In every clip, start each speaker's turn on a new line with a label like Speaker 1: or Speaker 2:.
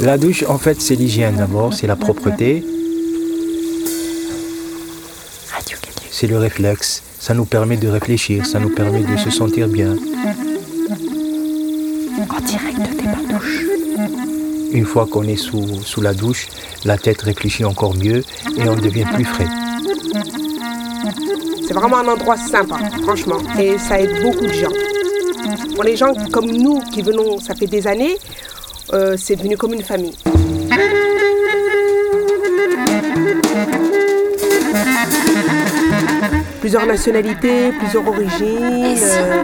Speaker 1: La douche, en fait, c'est l'hygiène d'abord, c'est la propreté. C'est le réflexe. Ça nous permet de réfléchir, ça nous permet de se sentir bien.
Speaker 2: En direct des bains douche.
Speaker 1: Une fois qu'on est sous, sous la douche, la tête réfléchit encore mieux et on devient plus frais.
Speaker 3: C'est vraiment un endroit sympa, franchement, et ça aide beaucoup de gens. Pour les gens comme nous qui venons, ça fait des années, euh, c'est devenu comme une famille. Plusieurs nationalités, plusieurs origines. euh,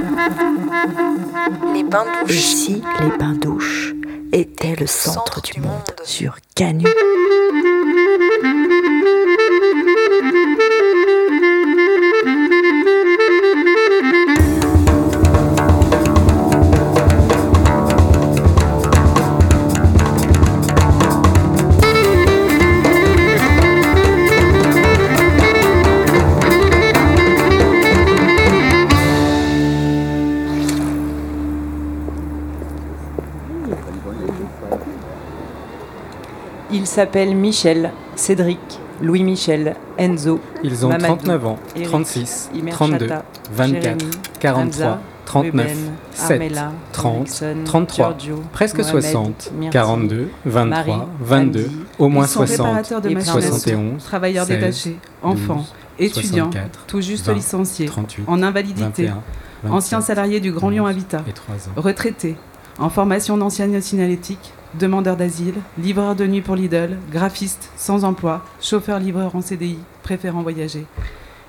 Speaker 2: Les bains douches.
Speaker 4: Ici, les bains douches étaient le centre du monde sur Canu.
Speaker 5: S'appellent Michel, Cédric, Louis-Michel, Enzo.
Speaker 6: Ils ont
Speaker 5: Mamadou,
Speaker 6: 39 ans,
Speaker 5: Eric,
Speaker 6: 36,
Speaker 5: Imer
Speaker 6: 32,
Speaker 5: Chata,
Speaker 6: 24,
Speaker 5: Jérémy,
Speaker 6: 43,
Speaker 5: Hamza,
Speaker 6: 39,
Speaker 5: Ruben,
Speaker 6: 7,
Speaker 5: Armella,
Speaker 6: 30,
Speaker 5: Erickson,
Speaker 6: 33,
Speaker 5: Giorgio,
Speaker 6: presque
Speaker 5: Mohamed,
Speaker 6: 60,
Speaker 5: Myrti,
Speaker 6: 42, 23,
Speaker 5: Marie,
Speaker 6: 22,
Speaker 5: Andy.
Speaker 6: au moins
Speaker 7: Ils sont
Speaker 6: 60,
Speaker 7: réparateurs de
Speaker 5: et
Speaker 7: machines,
Speaker 6: 71,
Speaker 7: travailleurs
Speaker 6: 16,
Speaker 7: détachés, enfants,
Speaker 6: 12,
Speaker 7: étudiants,
Speaker 6: 64,
Speaker 7: tout juste
Speaker 6: 20,
Speaker 7: licenciés,
Speaker 6: 38,
Speaker 7: en invalidité,
Speaker 6: 21, 27,
Speaker 7: anciens salariés du Grand Lyon
Speaker 6: 11
Speaker 7: Habitat,
Speaker 6: et 3 ans.
Speaker 7: retraités, en formation d'ancienne signalétique, demandeurs d'asile, livreurs de nuit pour Lidl, graphistes sans emploi, chauffeurs-livreurs en CDI, préférant voyager.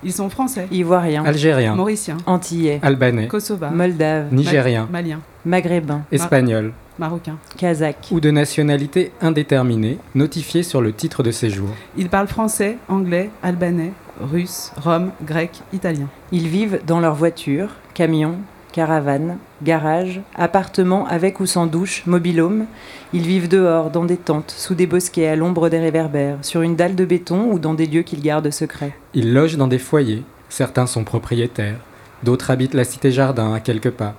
Speaker 7: Ils sont français,
Speaker 5: Ivoiriens,
Speaker 6: Algérien,
Speaker 7: mauriciens,
Speaker 5: Antillais,
Speaker 6: Albanais,
Speaker 7: kosovars,
Speaker 5: Moldaves,
Speaker 6: Nigérien,
Speaker 7: maliens,
Speaker 5: Maghrébins,
Speaker 6: Espagnol.
Speaker 7: Marocains.
Speaker 5: Kazakhs.
Speaker 6: ou de nationalité indéterminée notifiés sur le titre de séjour.
Speaker 7: Ils parlent français, anglais, albanais, russe, rome, grec, italien.
Speaker 5: Ils vivent dans leur voiture, camions, caravanes, garages, appartements avec ou sans douche, mobilhome. Ils vivent dehors, dans des tentes, sous des bosquets, à l'ombre des réverbères, sur une dalle de béton ou dans des lieux qu'ils gardent secrets.
Speaker 6: Ils logent dans des foyers, certains sont propriétaires, d'autres habitent la cité-jardin à quelques pas.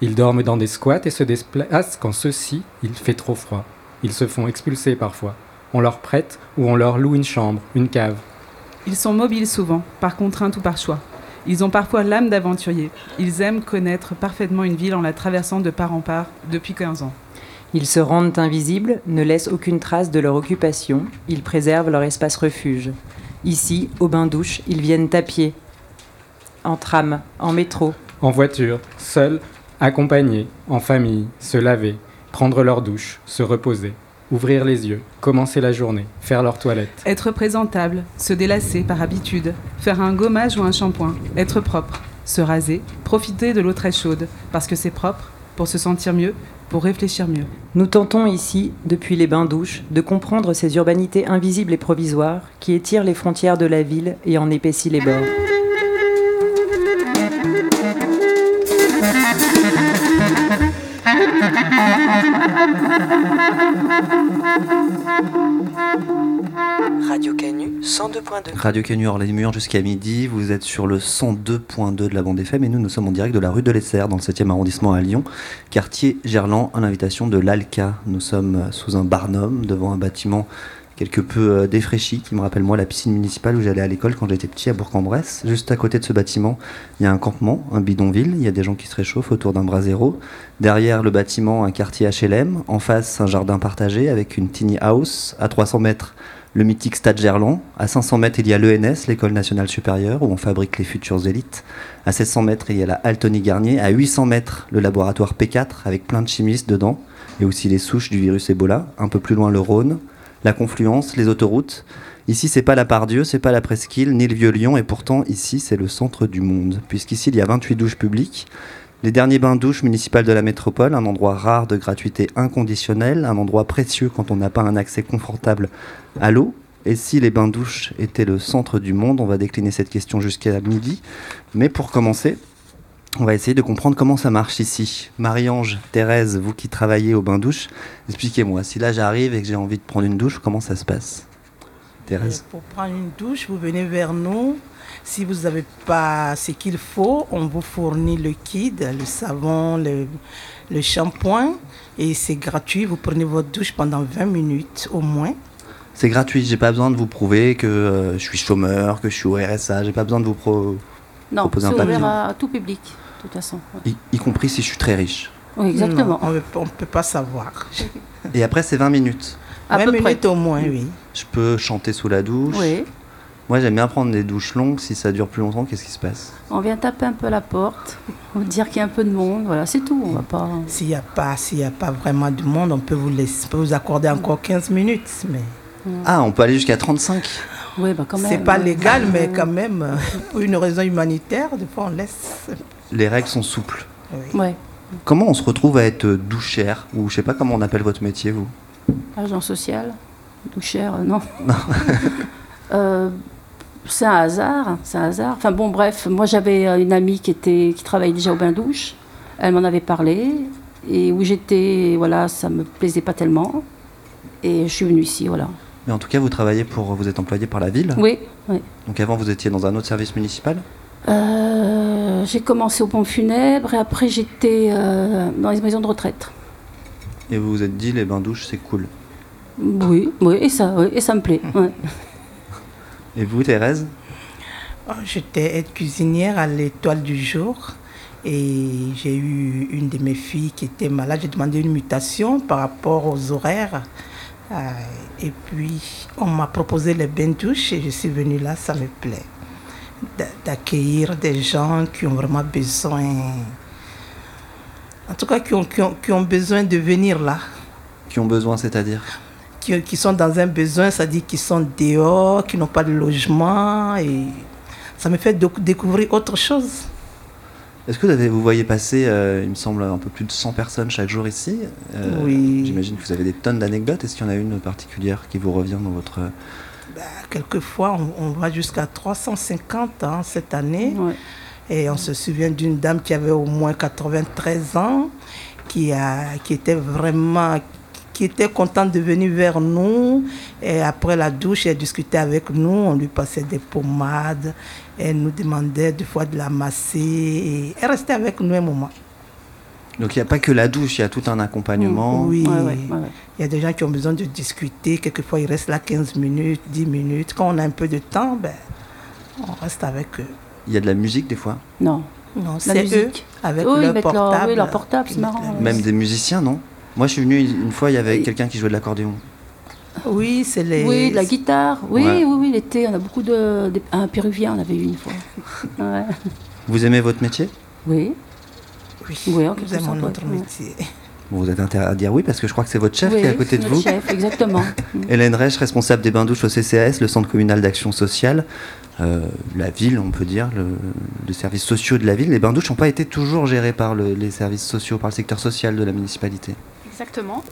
Speaker 6: Ils dorment dans des squats et se déplacent quand ceux-ci, il fait trop froid. Ils se font expulser parfois. On leur prête ou on leur loue une chambre, une cave.
Speaker 7: Ils sont mobiles souvent, par contrainte ou par choix. Ils ont parfois l'âme d'aventurier. Ils aiment connaître parfaitement une ville en la traversant de part en part depuis 15 ans.
Speaker 5: Ils se rendent invisibles, ne laissent aucune trace de leur occupation, ils préservent leur espace refuge. Ici, au bain-douche, ils viennent à pied, en tram, en métro.
Speaker 6: En voiture, seuls, accompagnés, en famille, se laver, prendre leur douche, se reposer, ouvrir les yeux, commencer la journée, faire leur toilette.
Speaker 7: Être présentable, se délasser par habitude, faire un gommage ou un shampoing, être propre, se raser, profiter de l'eau très chaude, parce que c'est propre, pour se sentir mieux, pour réfléchir mieux.
Speaker 5: Nous tentons ici, depuis les bains-douches, de comprendre ces urbanités invisibles et provisoires qui étirent les frontières de la ville et en épaississent les bords.
Speaker 4: Radio Canu 102.2.
Speaker 8: Radio Canu Orléans jusqu'à midi, vous êtes sur le 102.2 de la bande FM et nous, nous sommes en direct de la rue de l'Essert dans le 7e arrondissement à Lyon, quartier Gerland, à l'invitation de l'ALCA. Nous sommes sous un barnum devant un bâtiment quelque peu euh, défraîchi qui me rappelle moi la piscine municipale où j'allais à l'école quand j'étais petit à Bourg-en-Bresse. Juste à côté de ce bâtiment, il y a un campement, un bidonville, il y a des gens qui se réchauffent autour d'un brasero. Derrière le bâtiment, un quartier HLM, en face un jardin partagé avec une tiny house à 300 mètres le mythique Stade Gerland. À 500 mètres, il y a l'ENS, l'École nationale supérieure, où on fabrique les futures élites. À 700 mètres, il y a la Altony Garnier. À 800 mètres, le laboratoire P4, avec plein de chimistes dedans, et aussi les souches du virus Ebola. Un peu plus loin, le Rhône, la Confluence, les autoroutes. Ici, c'est pas la Pardieu, c'est pas la Presqu'île, ni le Vieux-Lyon, et pourtant, ici, c'est le centre du monde, puisqu'ici, il y a 28 douches publiques. Les derniers bains-douches municipales de la métropole, un endroit rare de gratuité inconditionnelle, un endroit précieux quand on n'a pas un accès confortable à l'eau. Et si les bains-douches étaient le centre du monde, on va décliner cette question jusqu'à midi. Mais pour commencer, on va essayer de comprendre comment ça marche ici. Marie-Ange, Thérèse, vous qui travaillez au bain-douche, expliquez-moi, si là j'arrive et que j'ai envie de prendre une douche, comment ça se passe Thérèse
Speaker 9: Pour prendre une douche, vous venez vers nous. Si vous n'avez pas ce qu'il faut, on vous fournit le kit, le savon, le, le shampoing. Et c'est gratuit. Vous prenez votre douche pendant 20 minutes au moins.
Speaker 8: C'est gratuit, j'ai pas besoin de vous prouver que euh, je suis chômeur, que je suis au RSA, j'ai pas besoin de vous pro...
Speaker 10: Non, c'est ouvert à tout public, de toute façon.
Speaker 8: y, y compris si je suis très riche.
Speaker 10: Oui, exactement.
Speaker 9: Non, on ne peut pas savoir.
Speaker 8: Et après, c'est 20 minutes.
Speaker 10: À
Speaker 9: 20
Speaker 10: peu près.
Speaker 9: minutes au moins, oui.
Speaker 8: Je peux chanter sous la douche.
Speaker 10: Oui.
Speaker 8: Moi, j'aime bien prendre des douches longues. Si ça dure plus longtemps, qu'est-ce qui se passe?
Speaker 10: On vient taper un peu à la porte, on dire qu'il y a un peu de monde, voilà, c'est tout. On va pas.
Speaker 9: S'il n'y a, pas- s'il a pas vraiment de monde, on peut vous, laisser, on peut vous accorder encore 15 minutes. Mais
Speaker 8: Ah, on peut aller jusqu'à 35
Speaker 10: Oui, bah quand même.
Speaker 9: c'est pas légal, mais quand même, pour une raison humanitaire, des fois on laisse.
Speaker 8: Les règles sont souples.
Speaker 9: Oui.
Speaker 10: Ouais,
Speaker 8: Comment on se retrouve à être douchère Ou je sais pas comment on appelle votre métier, vous?
Speaker 10: Agent social, douchère, euh, non. Euh, c'est un hasard, c'est un hasard. Enfin bon, bref, moi j'avais euh, une amie qui était qui travaillait déjà au bain-douche. Elle m'en avait parlé et où j'étais, voilà, ça me plaisait pas tellement. Et je suis venue ici, voilà.
Speaker 8: Mais en tout cas, vous travaillez pour. Vous êtes employé par la ville
Speaker 10: Oui, oui.
Speaker 8: Donc avant, vous étiez dans un autre service municipal
Speaker 10: Euh, j'ai commencé au pont funèbre et après j'étais euh, dans les maisons de retraite.
Speaker 8: Et vous vous êtes dit, les bains-douches, c'est cool.
Speaker 10: Oui, oui, et ça, oui, et ça me plaît. ouais.
Speaker 8: Et vous, Thérèse
Speaker 9: Oh, J'étais aide cuisinière à l'étoile du jour et j'ai eu une de mes filles qui était malade. J'ai demandé une mutation par rapport aux horaires. Euh, et puis, on m'a proposé les bains douches et je suis venue là, ça me plaît. D'a- D'accueillir des gens qui ont vraiment besoin, en tout cas qui ont, qui ont, qui ont besoin de venir là
Speaker 8: Qui ont besoin, c'est-à-dire?
Speaker 9: Qui, qui sont dans un besoin, c'est-à-dire qui sont dehors, qui n'ont pas de logement. Et ça me fait découvrir autre chose.
Speaker 8: Est-ce que vous, avez- vous voyez passer, euh, il me semble, un peu plus de 100 personnes chaque jour ici Euh,
Speaker 9: Oui.
Speaker 8: J'imagine que vous avez des tonnes d'anecdotes. Est-ce qu'il y en a une particulière qui vous revient dans votre...
Speaker 9: Quelquefois, on, on va jusqu'à 350 ans cette année.
Speaker 10: Ouais.
Speaker 9: Et on se souvient d'une dame qui avait au moins 93 ans, qui, a, qui était vraiment qui était contente de venir vers nous. Et après la douche, elle discutait avec nous. On lui passait des pommades. Elle nous demandait des fois de la masser. Et elle restait avec nous un moment.
Speaker 8: Donc il n'y a pas que la douche, il y a tout un accompagnement.
Speaker 9: Oui.
Speaker 10: Ouais, ouais, ouais, ouais.
Speaker 9: Il y a des gens qui ont besoin de discuter. Quelquefois, ils restent là 15 minutes, 10 minutes. Quand on a un peu de temps, ben, on reste avec eux.
Speaker 8: Il y a de la musique des fois?
Speaker 10: Non.
Speaker 9: Non,
Speaker 10: La
Speaker 9: c'est eux
Speaker 10: musique?
Speaker 9: avec
Speaker 10: Oui, ils
Speaker 9: leur
Speaker 10: mettent leur-
Speaker 9: portable.
Speaker 10: oui, leur portable, marrant.
Speaker 8: Même des musiciens, non? Moi je suis venu une fois, il y avait quelqu'un qui jouait de l'accordéon.
Speaker 9: Oui, c'est les.
Speaker 10: Oui, de la guitare. Oui,
Speaker 8: Ouais.
Speaker 10: oui, oui, l'été, on a beaucoup de. Un péruvien, on avait eu une fois. Ouais.
Speaker 8: Vous aimez votre métier?
Speaker 10: Oui.
Speaker 9: Oui,
Speaker 10: Oui, en
Speaker 9: nous
Speaker 10: quelque
Speaker 9: aimons
Speaker 10: sorte,
Speaker 9: notre
Speaker 10: ouais.
Speaker 9: métier.
Speaker 8: Bon, Vous êtes intérêt à dire oui parce que je crois que c'est votre chef
Speaker 10: oui,
Speaker 8: qui est à côté de
Speaker 10: notre
Speaker 8: vous.
Speaker 10: chef, exactement.
Speaker 8: Hélène Reich, responsable des bains-douches au CCAS, le Centre communal d'action sociale, euh, la ville, on peut dire, le, les services sociaux de la ville. Les bains-douches n'ont pas été toujours gérés par le- les services sociaux, par le secteur social de la municipalité.
Speaker 11: Exactement.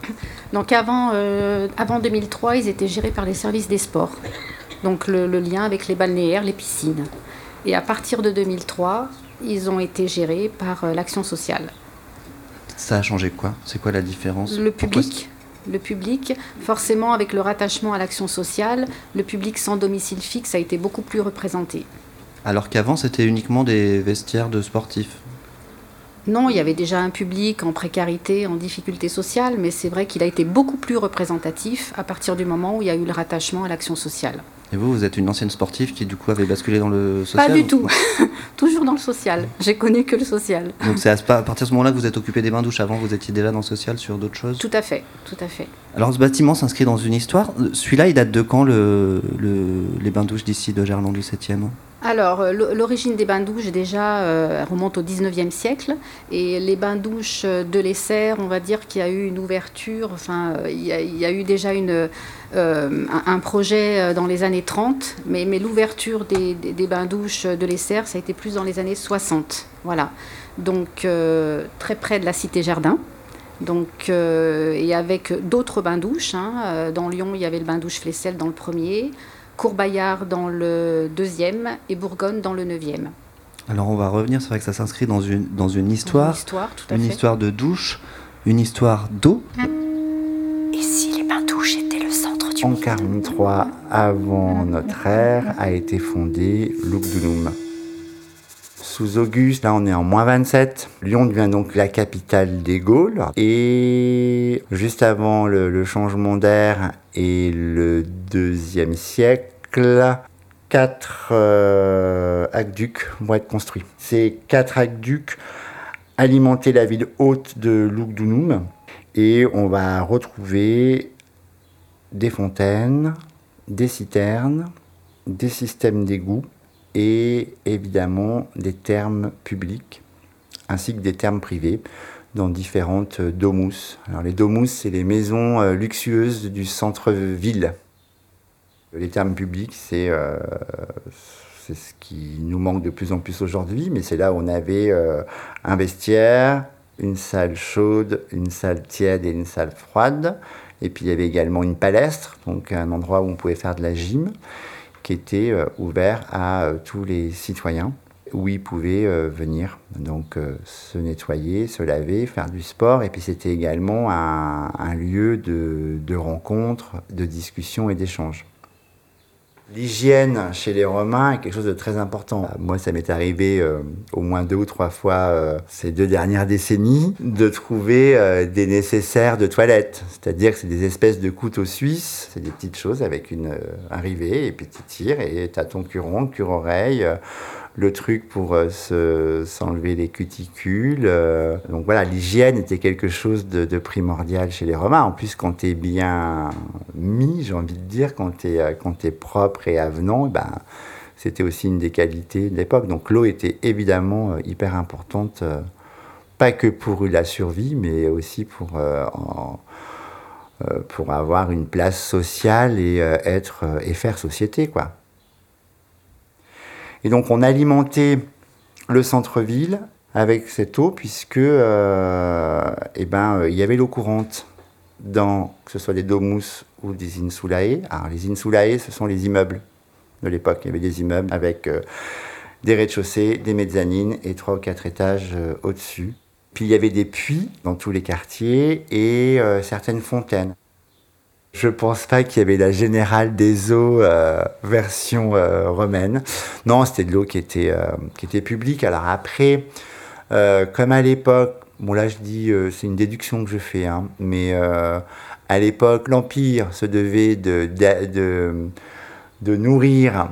Speaker 11: Donc avant, euh, avant 2003, ils étaient gérés par les services des sports. Donc le, le lien avec les balnéaires, les piscines. Et à partir de 2003, ils ont été gérés par euh, l'action sociale.
Speaker 8: Ça a changé quoi? C'est quoi la différence?
Speaker 11: Le public, le public, forcément avec le rattachement à l'action sociale, le public sans domicile fixe a été beaucoup plus représenté.
Speaker 8: Alors qu'avant, c'était uniquement des vestiaires de sportifs.
Speaker 11: Non, il y avait déjà un public en précarité, en difficulté sociale, mais c'est vrai qu'il a été beaucoup plus représentatif à partir du moment où il y a eu le rattachement à l'action sociale.
Speaker 8: Et vous, vous êtes une ancienne sportive qui, du coup, avait basculé dans le social
Speaker 11: Pas du tout. Toujours dans le social. J'ai connu que le social.
Speaker 8: Donc c'est à, partir de ce moment-là que vous êtes occupé des bains-douches. Avant, vous étiez déjà dans le social sur d'autres choses
Speaker 11: Tout à fait, tout à fait.
Speaker 8: Alors ce bâtiment s'inscrit dans une histoire. Celui-là, il date de quand le, le- les bains-douches d'ici de Gerland du 7e
Speaker 11: Alors, euh, l'o- l'origine des bains-douches, déjà, euh, remonte au 19e siècle. Et les bains-douches de l'Essert, on va dire qu'il y a eu une ouverture, enfin, euh, il y, a- eu déjà euh, un, projet euh, dans les années 30, mais, l'ouverture des, des bains-douches de l'Essert, ça a été plus dans les années 60. Voilà. Donc, euh, très près de la cité Jardin. Donc, euh, et avec d'autres bains-douches. hein, euh, dans Lyon, il y avait le bain-douche Flessel dans le premier. Courbayard dans le deuxième et Bourgogne dans le neuvième.
Speaker 8: Alors on va revenir, c'est vrai que ça s'inscrit dans une, dans une histoire.
Speaker 11: Une histoire, tout à
Speaker 8: Une
Speaker 11: fait.
Speaker 8: histoire de douche, une histoire d'eau.
Speaker 2: Et si les bains douches étaient le centre du
Speaker 12: En
Speaker 2: monde?
Speaker 12: 43 avant notre ère a été fondé Lugdunum. Sous Auguste, là on est en moins 27. Lyon devient donc la capitale des Gaules. Et juste avant le, le changement d'air et le deuxième siècle, quatre euh, aqueducs vont être construits. Ces quatre aqueducs alimentaient la ville haute de Lugdunum. Et on va retrouver des fontaines, des citernes, des systèmes d'égouts et évidemment des termes publics ainsi que des termes privés dans différentes domus. Alors les domus, c'est les maisons euh, luxueuses du centre-ville. Les termes publics, c'est euh, c'est ce qui nous manque de plus en plus aujourd'hui, mais c'est là où on avait euh, un vestiaire, une salle chaude, une salle tiède et une salle froide. Et puis il y avait également une palestre, donc un endroit où on pouvait faire de la gym, qui était euh, ouvert à euh, tous les citoyens, où ils pouvaient euh, venir donc euh, se nettoyer, se laver, faire du sport. Et puis c'était également un, lieu de, de rencontre, de discussion et d'échange. L'hygiène chez les Romains est quelque chose de très important. Moi, ça m'est arrivé euh, au moins deux ou trois fois euh, ces deux dernières décennies de trouver euh, des nécessaires de toilette. C'est-à-dire que c'est des espèces de couteaux suisses. C'est des petites choses avec une, euh, un rivet et puis tu tires et tu as ton curon, cure-oreille, euh, le truc pour euh, se- s'enlever les cuticules. euh. Donc voilà, l'hygiène était quelque chose de, primordial chez les Romains. En plus, quand tu es bien mis, j'ai envie de dire, quand t'es propre et avenant, ben, c'était aussi une des qualités de l'époque. Donc l'eau était évidemment euh, hyper importante, euh, pas que pour la survie, mais aussi pour, euh, euh, pour avoir une place sociale et, euh, être, euh, et faire société. quoi. Et donc on alimentait le centre-ville avec cette eau puisque euh, eh ben, euh, il y avait l'eau courante dans que ce soit des domus ou des insulae. Alors les insulae, ce sont les immeubles de l'époque. Il y avait des immeubles avec euh, des rez-de-chaussée, des mezzanines et trois ou quatre étages au-dessus. Puis il y avait des puits dans tous les quartiers et certaines fontaines. Je pense pas qu'il y avait la générale des eaux euh, version euh, romaine. Non, c'était de l'eau qui était euh, qui était publique. Alors après, comme à l'époque, bon là je dis c'est une déduction que je fais, hein, mais à l'époque l'empire se devait de, de, de, de nourrir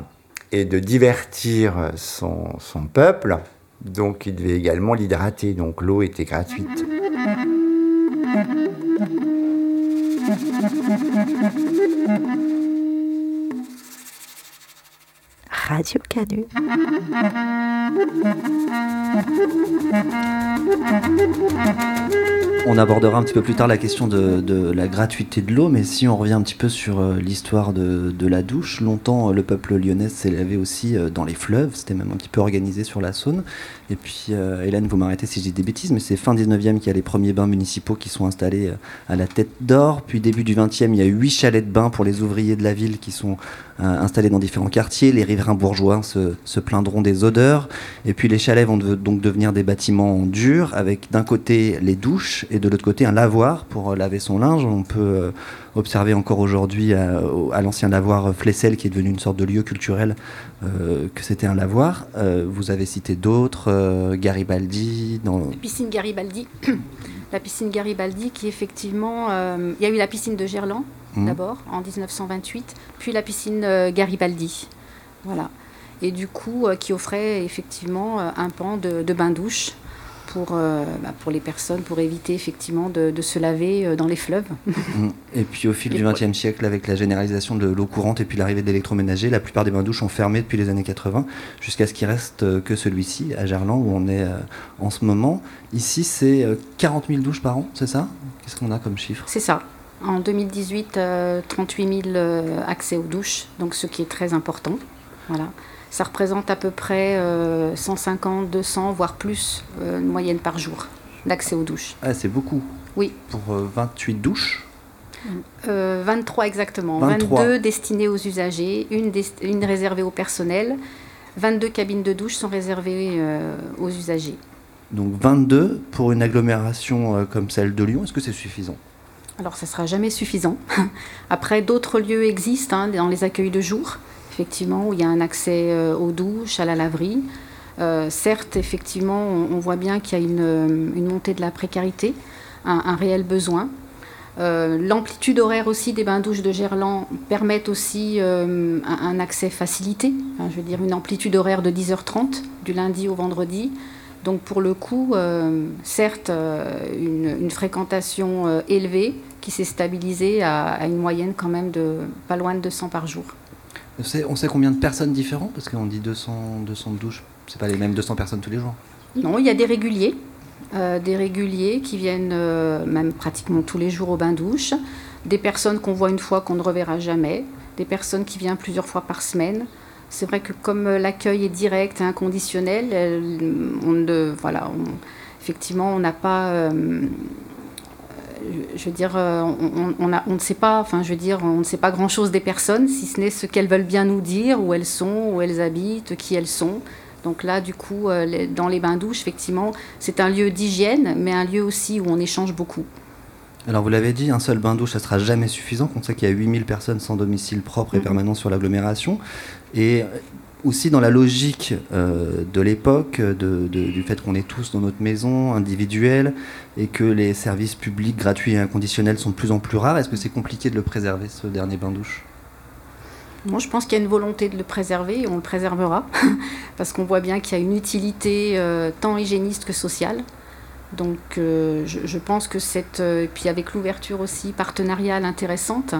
Speaker 12: et de divertir son, son peuple, donc il devait également l'hydrater. Donc l'eau était gratuite.
Speaker 4: Radio Canu.
Speaker 8: On abordera un petit peu plus tard la question de, la gratuité de l'eau, mais si on revient un petit peu sur euh, l'histoire de, la douche, longtemps euh, le peuple lyonnais s'est lavé aussi euh, dans les fleuves, c'était même un petit peu organisé sur la Saône. Et puis, Hélène, vous m'arrêtez si je dis des bêtises, mais c'est fin 19e qu'il y a les premiers bains municipaux qui sont installés à la Tête d'Or. Puis début du 20e, il y a huit chalets de bains pour les ouvriers de la ville qui sont installés dans différents quartiers. Les riverains bourgeois se, plaindront des odeurs. Et puis les chalets vont donc devenir des bâtiments en dur, avec d'un côté les douches et de l'autre côté un lavoir pour euh, laver son linge. On peut euh, observer encore aujourd'hui à, au- à l'ancien lavoir Flessel, qui est devenu une sorte de lieu culturel, euh, que c'était un lavoir. Euh, vous avez cité d'autres, euh, Garibaldi. Dans...
Speaker 11: La piscine Garibaldi. la piscine Garibaldi qui effectivement... euh, il y a eu la piscine de Gerland
Speaker 8: Mhm.
Speaker 11: d'abord en 1928, puis la piscine euh, Garibaldi. Voilà. Et du coup, euh, qui offrait effectivement euh, un pan de, de bain-douche pour, euh, bah, pour les personnes, pour éviter effectivement de, de se laver euh, dans les fleuves.
Speaker 8: Mm. Et puis au fil du XXe siècle, avec la généralisation de l'eau courante et puis l'arrivée de l'électroménager, la plupart des bains-douches ont fermé depuis les années 80, jusqu'à ce qu'il reste euh, que celui-ci, à Gerland, où on est en ce moment. Ici, c'est euh, 40 000 douches par an, c'est ça? Qu'est-ce qu'on a comme chiffre?
Speaker 11: C'est ça. En 2018, euh, 38 000 euh, accès aux douches, donc ce qui est très important. Voilà. Ça représente à peu près euh, 150, 200, voire plus, euh, une moyenne par jour d'accès aux douches.
Speaker 8: Ah, c'est beaucoup.
Speaker 11: Oui.
Speaker 8: Pour euh, 28 douches?
Speaker 11: Euh, 23 exactement.
Speaker 8: 23.
Speaker 11: 22 destinées aux usagers, une, réservée au personnel. 22 cabines de douche sont réservées euh, aux usagers.
Speaker 8: Donc 22 pour une agglomération euh, comme celle de Lyon, est-ce que c'est suffisant?
Speaker 11: Alors, ça ne sera jamais suffisant. Après, d'autres lieux existent hein, dans les accueils de jour, effectivement, où il y a un accès euh, aux douches, à la laverie. Euh, certes, effectivement, on, voit bien qu'il y a une, euh, montée de la précarité, un, réel besoin. L'amplitude horaire aussi des bains-douches de Gerland permettent aussi un, accès facilité. Je veux dire, une amplitude horaire de 10h30 du lundi au vendredi. Donc pour le coup, certes, une, fréquentation élevée qui s'est stabilisée à, à une moyenne quand même de pas loin de 200 par jour.
Speaker 8: On sait, combien de personnes différentes Parce qu'on dit 200, 200 douches, c'est pas les mêmes 200 personnes tous les jours.
Speaker 11: Non, il y a des réguliers, euh, des réguliers qui viennent euh, même pratiquement tous les jours au bain-douche, des personnes qu'on voit une fois qu'on ne reverra jamais, des personnes qui viennent plusieurs fois par semaine. C'est vrai que comme euh, l'accueil est direct et inconditionnel, on ne, voilà, effectivement, on n'a pas, je veux dire, on, on- on a- on ne sait pas, enfin, je veux dire, on ne sait pas grand-chose des personnes, si ce n'est ce qu'elles veulent bien nous dire, où elles sont, où elles habitent, qui elles sont. Donc là, du coup, euh, les- dans les bains-douches, effectivement, c'est un lieu d'hygiène, mais un lieu aussi où on échange beaucoup.
Speaker 8: Alors vous l'avez dit, un seul bain-douche, ça sera jamais suffisant. On sait qu'il y a 8000 personnes sans domicile propre et
Speaker 11: Mhm.
Speaker 8: permanent sur l'agglomération. Et aussi dans la logique euh, de l'époque, du fait qu'on est tous dans notre maison individuelle et que les services publics gratuits et inconditionnels sont de plus en plus rares, est-ce que c'est compliqué de le préserver, ce dernier bain-douche
Speaker 11: Moi, je pense qu'il y a une volonté de le préserver et on le préservera parce qu'on voit bien qu'il y a une utilité euh, tant hygiéniste que sociale. Donc, euh, je, je pense que cette. et puis, avec l'ouverture aussi partenariale intéressante,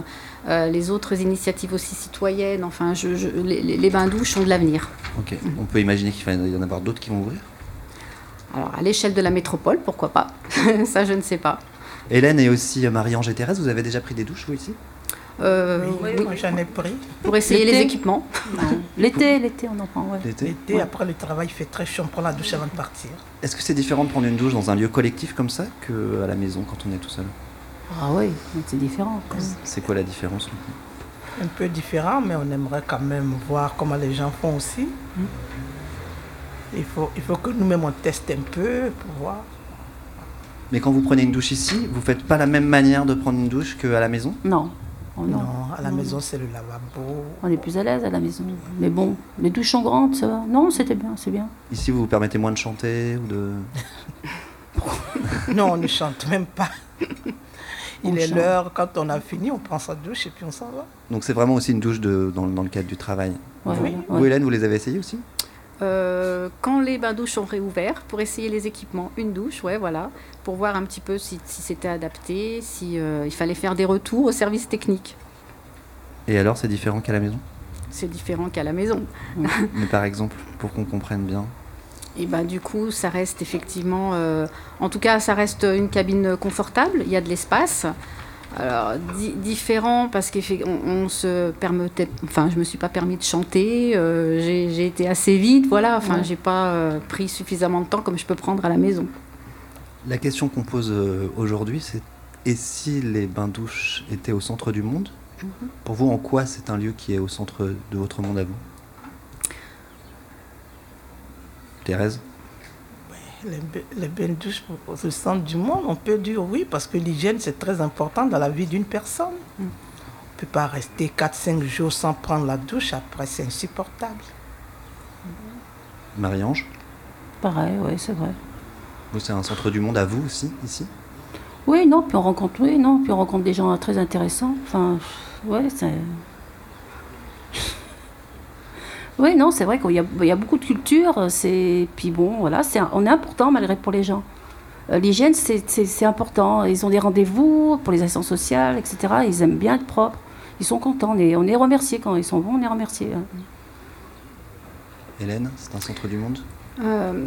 Speaker 11: euh, les autres initiatives aussi citoyennes, enfin, je- je- les, les- les bains-douches ont de l'avenir.
Speaker 8: Ok. On peut imaginer qu'il va y en avoir d'autres qui vont ouvrir?
Speaker 11: Alors, à l'échelle de la métropole, pourquoi pas? Ça, je ne sais pas.
Speaker 8: Hélène et aussi euh, Marie-Ange et Thérèse, vous avez déjà pris des douches, vous, ici?
Speaker 11: Euh,
Speaker 9: Oui,
Speaker 11: oui,
Speaker 9: moi j'en ai pris.
Speaker 11: Pour essayer les
Speaker 9: L'été?
Speaker 11: équipements.
Speaker 10: L'été, l'été, on en prend, ouais.
Speaker 8: L'été
Speaker 9: L'été, après le travail, il fait très chaud, on prend la douche avant de partir.
Speaker 8: Est-ce que c'est différent de prendre une douche dans un lieu collectif comme ça qu'à la maison quand on est tout seul?
Speaker 10: Ah oui, c'est différent. quand même.
Speaker 8: C'est quoi la différence
Speaker 9: Un peu différent, mais on aimerait quand même voir comment les gens font aussi. Il faut, il faut que nous-mêmes on teste un peu pour voir.
Speaker 8: Mais quand vous prenez une douche ici, vous faites pas la même manière de prendre une douche qu'à la maison?
Speaker 10: Non. Oh non.
Speaker 9: Non, à la
Speaker 10: Non,
Speaker 9: maison c'est le lavabo.
Speaker 10: On est plus à l'aise à la maison. Mais bon, les douches sont grandes, ça va. Non, c'était bien, c'est bien.
Speaker 8: Ici, vous vous permettez moins de chanter ou de...
Speaker 9: Non, on ne chante même pas. Il est l'heure, quand on a fini, on prend sa douche et puis on s'en va.
Speaker 8: Donc c'est vraiment aussi une douche de, dans, dans le cadre du travail.
Speaker 10: Ouais,
Speaker 8: vous,
Speaker 10: ouais,
Speaker 8: vous. Hélène, vous les avez essayés aussi?
Speaker 11: Euh, quand les bains-douches sont réouverts, pour essayer les équipements, une douche, ouais, voilà, pour voir un petit peu si, si c'était adapté, si euh, il fallait faire des retours au service technique.
Speaker 8: Et alors, c'est différent qu'à la maison?
Speaker 11: C'est différent qu'à la maison.
Speaker 8: Mais par exemple, pour qu'on comprenne bien.
Speaker 11: Et ben du coup, ça reste effectivement, euh, en tout cas, ça reste une cabine confortable. Il y a de l'espace. Alors di- différent parce qu'on on se permettait, enfin, je me suis pas permis de chanter. euh, j'ai été assez vite, voilà. Enfin,
Speaker 10: Ouais.
Speaker 11: j'ai pas euh, pris suffisamment de temps comme je peux prendre à la maison.
Speaker 8: La question qu'on pose aujourd'hui, c'est et si les bains-douches étaient au centre du monde? Pour vous, en quoi c'est un lieu qui est au centre de votre monde à vous? Thérèse
Speaker 9: Les, ba- les bains de douche pour- du monde, on peut dire oui, parce que l'hygiène, c'est très important dans la vie d'une personne. On ne peut pas rester 4-5 jours sans prendre la douche, après c'est insupportable.
Speaker 8: Marie-Ange
Speaker 10: Pareil, oui, c'est vrai.
Speaker 8: Vous, c'est un centre du monde à vous aussi, ici?
Speaker 10: Oui, non, puis on rencontre, oui, non, puis on rencontre des gens très intéressants. Enfin, ouais, c'est. Oui, non, c'est vrai qu'il y, a- il y a beaucoup de culture. C'est puis bon, voilà, c'est un- on est important malgré pour les gens. Euh, L'hygiène, c'est- important. Ils ont des rendez-vous pour les assistants sociales, etc. Ils aiment bien être propres. Ils sont contents. On est, on est remerciés quand ils sont bons. On est remerciés.
Speaker 8: Hélène, c'est un centre du monde?
Speaker 11: Euh,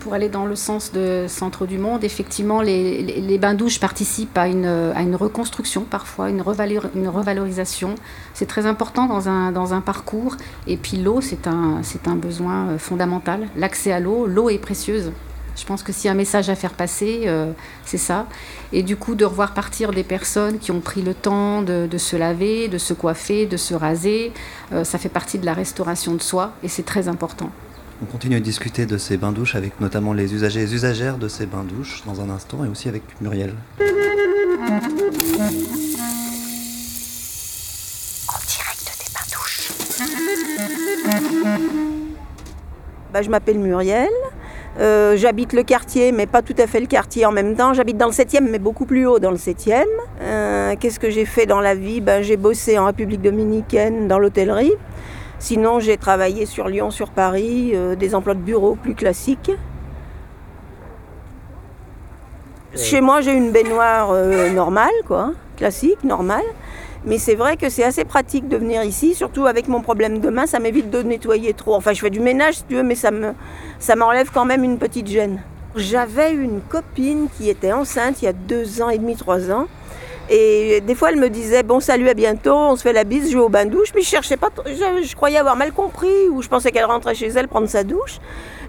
Speaker 11: pour aller dans le sens de centre du monde, effectivement, les, les- bains-douches participent à une, à une reconstruction parfois, une, une revalorisation. C'est très important dans un, dans un parcours. Et puis l'eau, c'est un, un besoin euh, fondamental. L'accès à l'eau, l'eau est précieuse. Je pense que s'il y a un message à faire passer, euh, c'est ça. Et du coup, de revoir partir des personnes qui ont pris le temps de, de se laver, de se coiffer, de se raser, euh, ça fait partie de la restauration de soi et c'est très important.
Speaker 8: On continue de discuter de ces bains-douches avec notamment les usagers et les usagères de ces bains-douches dans un instant et aussi avec Muriel.
Speaker 2: En direct des bains-douches.
Speaker 13: Bah, je m'appelle Muriel. Euh, J'habite le quartier, mais pas tout à fait le quartier en même temps. J'habite dans le 7e, mais beaucoup plus haut dans le 7e. Euh, Qu'est-ce que j'ai fait dans la vie? Ben, J'ai bossé en République dominicaine dans l'hôtellerie. Sinon, j'ai travaillé sur Lyon, sur Paris, euh, des emplois de bureau plus classiques. Chez moi, j'ai une baignoire euh, normale, quoi, classique, normale. Mais c'est vrai que c'est assez pratique de venir ici, surtout avec mon problème de main, ça m'évite de nettoyer trop. Enfin, je fais du ménage si tu veux, mais ça me, ça m'enlève quand même une petite gêne. J'avais une copine qui était enceinte il y a deux ans et demi, trois ans. Et des fois, elle me disait Bon, salut, à bientôt, on se fait la bise, je vais au bain douche. Mais je cherchais pas, je, croyais avoir mal compris, ou je pensais qu'elle rentrait chez elle prendre sa douche.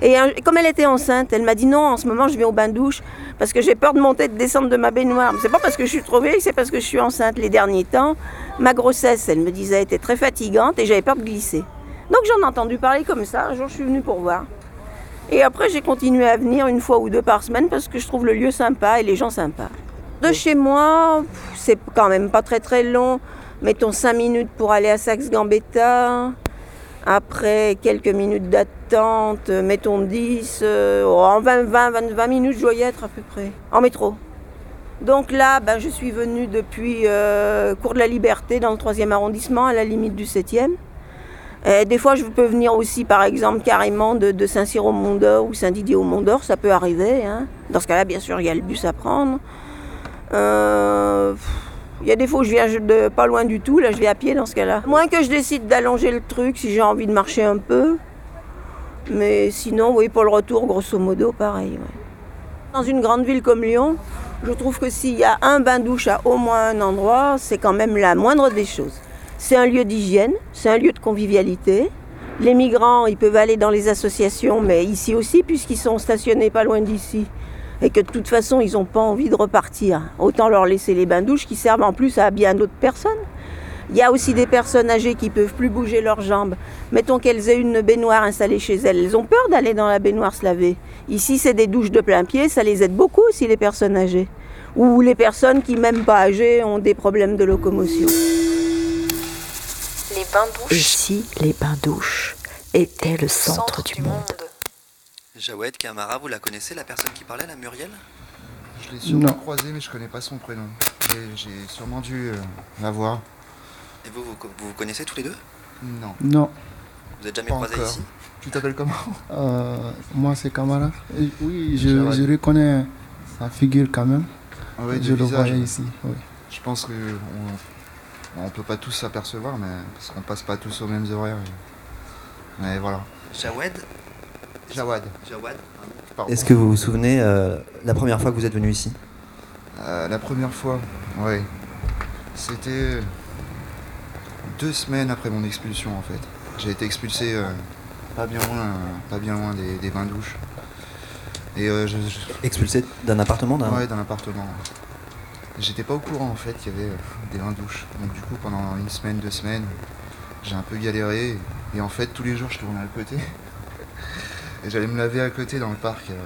Speaker 13: Et comme elle était enceinte, elle m'a dit Non, en ce moment, je vais au bain douche parce que j'ai peur de monter de descendre de ma baignoire. C'est pas parce que je suis trop vieille, c'est parce que je suis enceinte. Les derniers temps, ma grossesse, elle me disait, était très fatigante et j'avais peur de glisser. Donc j'en ai entendu parler comme ça. Un jour, je suis venue pour voir. Et après, j'ai continué à venir une fois ou deux par semaine parce que je trouve le lieu sympa et les gens sympas. De chez moi, c'est quand même pas très très long. Mettons 5 minutes pour aller à Saxe-Gambetta. Après quelques minutes d'attente, euh, mettons 10. euh, en 20, 20, 20, 20 minutes, je dois y être à peu près. En métro. Donc là, ben, je suis venue depuis euh, Cours de la Liberté, dans le 3e arrondissement, à la limite du 7e. Et des fois, je peux venir aussi, par exemple, carrément de, de Saint-Cyr au Mont-d'Or ou Saint-Didier au Mont-d'Or, ça peut arriver. hein. Dans ce cas-là, bien sûr, il y a le bus à prendre. Euh, Il y a des fois où je viens pas loin du tout, là je vais à pied dans ce cas-là. Moins que je décide d'allonger le truc si j'ai envie de marcher un peu. Mais sinon, oui, pour le retour, grosso modo, pareil. Dans une grande ville comme Lyon, je trouve que s'il y a un bain-douche à au moins un endroit, c'est quand même la moindre des choses. C'est un lieu d'hygiène, c'est un lieu de convivialité. Les migrants, ils peuvent aller dans les associations, mais ici aussi, puisqu'ils sont stationnés pas loin d'ici. Et que de toute façon, ils n'ont pas envie de repartir. Autant leur laisser les bains-douches qui servent en plus à bien d'autres personnes. Il y a aussi des personnes âgées qui peuvent plus bouger leurs jambes. Mettons qu'elles aient une baignoire installée chez elles. Elles ont peur d'aller dans la baignoire se laver. Ici, c'est des douches de plein pied. Ça les aide beaucoup aussi, les personnes âgées. Ou les personnes qui, même pas âgées, ont des problèmes de locomotion.
Speaker 2: Les bains-douches.
Speaker 4: Ici, les bains-douches étaient le centre, du monde.
Speaker 8: Jawed Kamara, vous la connaissez, la personne qui parlait, la Muriel?
Speaker 14: Je l'ai sûrement
Speaker 15: Non.
Speaker 14: croisé, mais je connais pas son prénom. J'ai- sûrement dû euh, la voir.
Speaker 8: Et vous, vous, vous vous connaissez tous les deux?
Speaker 14: Non.
Speaker 15: Non.
Speaker 8: Vous êtes jamais
Speaker 14: Pas
Speaker 8: croisés
Speaker 14: encore.
Speaker 8: ici?
Speaker 14: Tu t'appelles comment?
Speaker 15: Euh, moi, c'est Camara. Et oui, je, je reconnais sa figure quand même.
Speaker 14: Ah ouais,
Speaker 15: je le
Speaker 14: ouais.
Speaker 15: ici. oui.
Speaker 14: Je pense que on, on peut pas tous s'apercevoir, mais parce qu'on passe pas tous aux mêmes horaires. Mais voilà.
Speaker 8: Jawed
Speaker 14: Jawad.
Speaker 8: Jawad. Est-ce que vous vous souvenez euh, la première fois que vous êtes venu ici?
Speaker 14: Euh, la première fois, ouais. C'était deux semaines après mon expulsion en fait. J'ai été expulsé euh, pas bien loin, pas bien loin des, des bains-douches. Et euh, je, je-
Speaker 8: Expulsé d'un appartement d'un
Speaker 14: Ouais, d'un appartement. J'étais pas au courant en fait qu'il y avait des bains-douches. Donc du coup pendant une semaine, deux semaines, j'ai un peu galéré. Et en fait tous les jours je tournais à côté. Et j'allais me laver à côté dans le parc euh,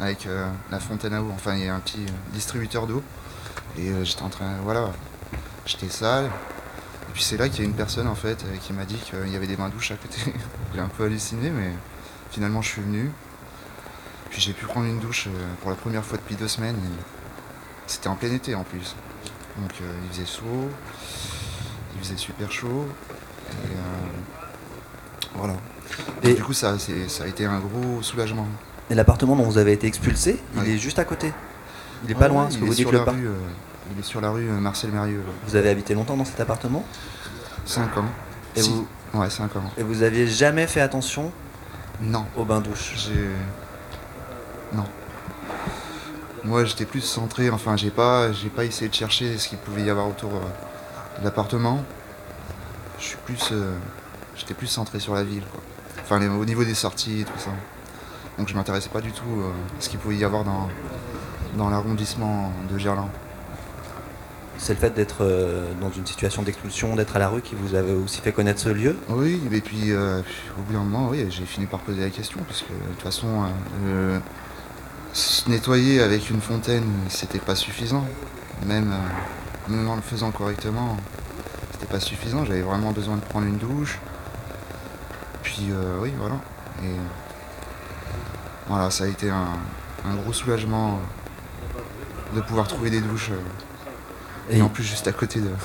Speaker 14: avec euh, la fontaine à eau. Enfin il y a un petit euh, distributeur d'eau. Et j'étais en train, voilà, j'étais sale. Et puis c'est là qu'il y a une personne en fait qui m'a dit qu'il y avait des bains-douches à côté. j'ai un peu halluciné mais finalement je suis venu. Puis j'ai pu prendre une douche pour la première fois depuis deux semaines. C'était en plein été en plus. Donc il faisait chaud, il faisait super chaud. Et voilà. Et, du coup ça, ça a été un gros soulagement.
Speaker 8: Et l'appartement dont vous avez été expulsé, il est juste à côté. Il est
Speaker 14: Ouais,
Speaker 8: pas loin,
Speaker 14: il
Speaker 8: que vous dites le parc.
Speaker 14: euh, il est sur la rue euh, Marcel Mérieux.
Speaker 8: Vous avez habité longtemps dans cet appartement?
Speaker 14: 5 ans.
Speaker 8: Et
Speaker 14: Si.
Speaker 8: vous
Speaker 14: Ouais, 5 ans.
Speaker 8: Et vous aviez jamais fait attention?
Speaker 14: Non.
Speaker 8: au bain-douche
Speaker 14: J'ai. Non. Moi, j'étais plus centré, enfin, j'ai pas, j'ai pas essayé de chercher ce qu'il pouvait y avoir autour euh, de l'appartement. Je suis plus. euh, j'étais plus centré sur la ville, quoi. Enfin, les- au niveau des sorties et tout ça. Donc, je m'intéressais pas du tout euh, à ce qu'il pouvait y avoir dans, dans l'arrondissement de Gerland.
Speaker 8: C'est le fait d'être euh, dans une situation d'expulsion, d'être à la rue qui vous avait aussi fait connaître ce lieu?
Speaker 14: Oui, et puis euh, au bout d'un moment, oui, j'ai fini par poser la question, parce que de toute façon, euh, se nettoyer avec une fontaine, c'était pas suffisant. même, euh, même en le faisant correctement, c'était pas suffisant. J'avais vraiment besoin de prendre une douche. Puis euh, oui, voilà. Et voilà, ça a été un, un gros soulagement de pouvoir trouver des douches. euh, et,
Speaker 8: Et-
Speaker 14: en plus juste à côté de.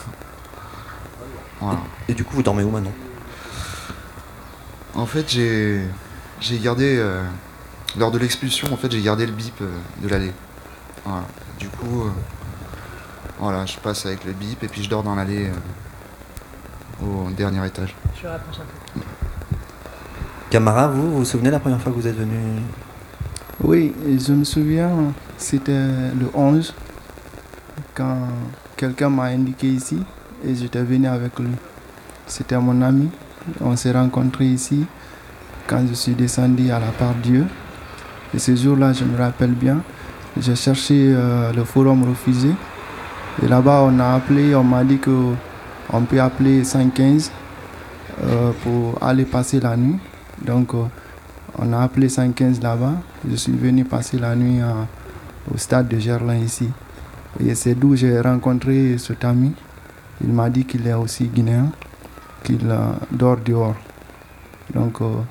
Speaker 14: Voilà.
Speaker 8: Et du coup, vous dormez où maintenant?
Speaker 14: En fait, j'ai j'ai gardé euh, lors de l'expulsion, en fait, j'ai gardé le bip euh, de l'allée. Voilà. Du coup, euh, voilà, je passe avec le bip et puis je dors dans l'allée euh, au dernier étage.
Speaker 5: Je rapproche un peu.
Speaker 8: Camara, vous, vous souvenez la première fois que vous êtes venu?
Speaker 15: Oui, je me souviens, c'était le 11, quand quelqu'un m'a indiqué ici et j'étais venu avec lui. C'était mon ami. On s'est rencontrés ici quand je suis descendu à la part Dieu. Et ce jour-là, je me rappelle bien, j'ai cherché euh, le forum refusé. Et là-bas, on a appelé, on m'a dit que on peut appeler 115 euh, pour aller passer la nuit. Donc, euh, on a appelé 115 là-bas. Je suis venu passer la nuit au stade de Gerlin ici. Et c'est d'où j'ai rencontré cet ami. Il m'a dit qu'il est aussi guinéen, qu'il euh, dort dehors. Donc, euh,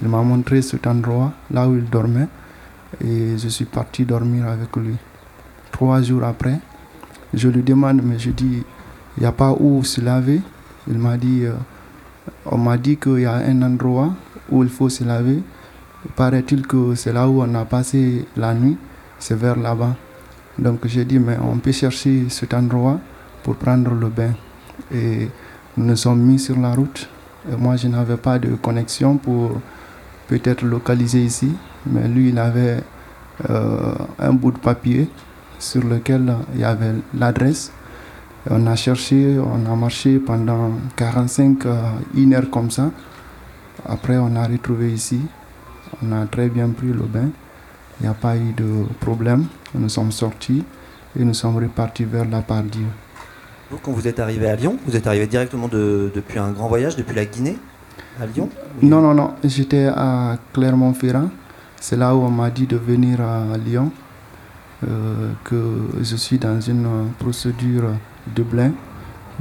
Speaker 15: il m'a montré cet endroit, là où il dormait. Et je suis parti dormir avec lui. Trois jours après, je lui demande, mais je dis, il n'y a pas où se laver? Il m'a dit, on m'a dit qu'il y a un endroit où il faut se laver. Paraît-il que c'est là où on a passé la nuit, c'est vers là-bas. Donc j'ai dit, mais on peut chercher cet endroit pour prendre le bain. Et nous nous sommes mis sur la route. Moi, je n'avais pas de connexion pour peut-être localiser ici. Mais lui, il avait euh, un bout de papier sur lequel il y avait l'adresse. On a cherché, on a marché pendant 45, euh, une heure comme ça. Après, on a retrouvé ici. On a très bien pris le bain. Il n'y a pas eu de problème. Nous sommes sortis et nous sommes repartis vers la part Dieu.
Speaker 8: Vous, quand vous êtes arrivé à Lyon, vous êtes arrivé directement de- depuis un grand voyage, depuis la Guinée, à Lyon
Speaker 15: Non, non, non. J'étais à Clermont-Ferrand. C'est là où on m'a dit de venir à Lyon. euh, que je suis dans une procédure de Dublin.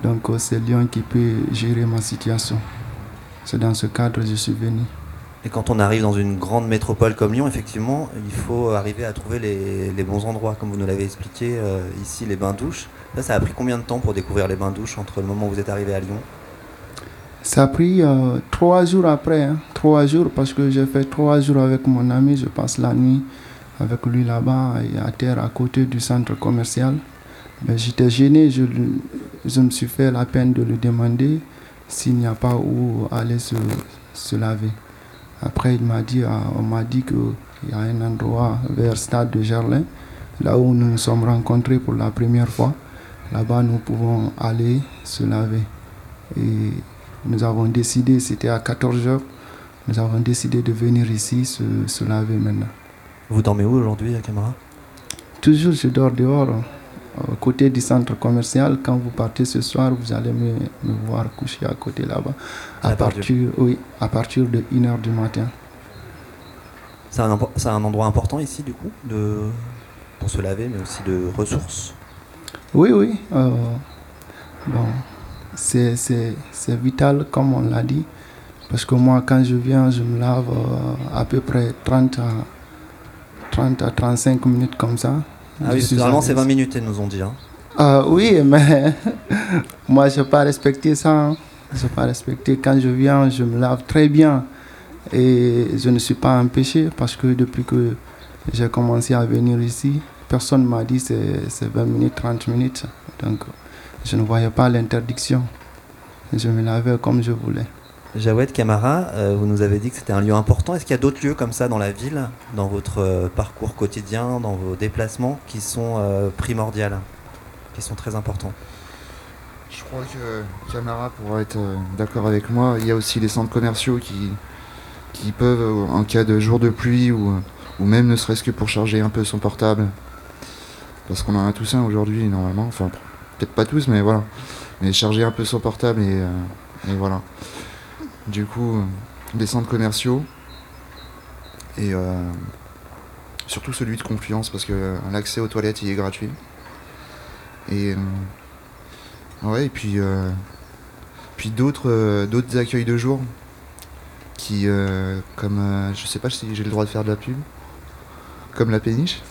Speaker 15: Donc euh, c'est Lyon qui peut gérer ma situation. C'est dans ce cadre que je suis venu.
Speaker 8: Et quand on arrive dans une grande métropole comme Lyon, effectivement, il faut arriver à trouver les, les bons endroits, comme vous nous l'avez expliqué euh, ici, les bains-douches. Là, ça a pris combien de temps pour découvrir les bains-douches entre le moment où vous êtes arrivé à Lyon?
Speaker 15: Ça a pris euh, trois jours après, hein. trois jours parce que j'ai fait trois jours avec mon ami. Je passe la nuit avec lui là-bas et à terre à côté du centre commercial. Mais j'étais gêné, je, je me suis fait la peine de lui demander s'il n'y a pas où aller se, se laver. Après, il m'a dit, ah, on m'a dit qu'il y a un endroit vers Stade de Gerlin, là où nous nous sommes rencontrés pour la première fois. Là-bas, nous pouvons aller se laver. Et nous avons décidé, c'était à 14 heures, nous avons décidé de venir ici se, se laver maintenant.
Speaker 8: Vous dormez où aujourd'hui, Camara?
Speaker 15: Toujours, je dors dehors, à côté du centre commercial. Quand vous partez ce soir, vous allez me, me voir coucher à côté là-bas.
Speaker 8: À
Speaker 15: partir, oui, à partir de 1h du matin.
Speaker 8: C'est un, endroit important ici, du coup, de, pour se laver, mais aussi de ressources.
Speaker 15: Oui, oui. euh, bon, c'est, vital, comme on l'a dit. Parce que moi, quand je viens, je me lave euh, à peu près 30 à, 30 à 35 minutes comme ça.
Speaker 8: Ah oui, c'est
Speaker 15: l'aise.
Speaker 8: 20 minutes, ils nous ont dit. hein.
Speaker 15: Ah oui, mais moi, je n'ai pas respecté ça. hein. Je n'ai pas respecté. Quand je viens, je me lave très bien. Et je ne suis pas empêché parce que depuis que j'ai commencé à venir ici, personne ne m'a dit c'est c'est 20 minutes, 30 minutes. Donc, je ne voyais pas l'interdiction. Je me lavais comme je voulais.
Speaker 8: Jawed Camara, euh, vous nous avez dit que c'était un lieu important. Est-ce qu'il y a d'autres lieux comme ça dans la ville, dans votre euh, parcours quotidien, dans vos déplacements, qui sont euh, primordiaux, qui sont très importants?
Speaker 14: Je crois que Camara pourra être euh, d'accord avec moi. Il y a aussi les centres commerciaux qui, qui peuvent, euh, en cas de jour de pluie ou, euh, ou même ne serait-ce que pour charger un peu son portable, parce qu'on en a tous un aujourd'hui normalement, enfin peut-être pas tous, mais voilà. Mais charger un peu son portable euh, et voilà. Du coup, des centres commerciaux et euh, surtout celui de Confluence parce que l'accès aux toilettes il est gratuit. Et, euh, ouais, et puis, euh, puis d'autres d'autres accueils de jour qui, euh, comme, euh, je sais pas si j'ai le droit de faire de la pub, comme la péniche.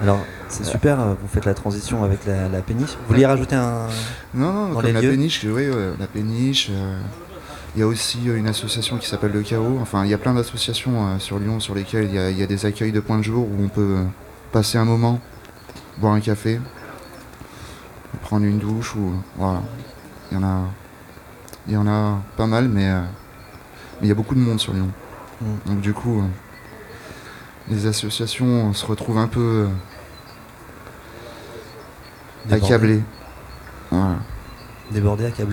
Speaker 8: Alors, c'est super, vous faites la transition avec la, la péniche. Vous vouliez rajouter un.
Speaker 14: Non, non,
Speaker 8: dans
Speaker 14: comme
Speaker 8: les
Speaker 14: la
Speaker 8: lieux?
Speaker 14: péniche, oui, la péniche. Il y a aussi euh, une association qui s'appelle Le Chaos. Enfin, il y a plein d'associations euh, sur Lyon sur lesquelles il y, a, il y a des accueils de points de jour où on peut euh, passer un moment, boire un café, prendre une douche ou voilà. Il y en a, il y en a pas mal, mais euh, il y a beaucoup de monde sur Lyon.
Speaker 8: Mm.
Speaker 14: Donc du coup, euh, les associations se retrouvent un peu euh,
Speaker 8: Débordées.
Speaker 14: accablées. Voilà.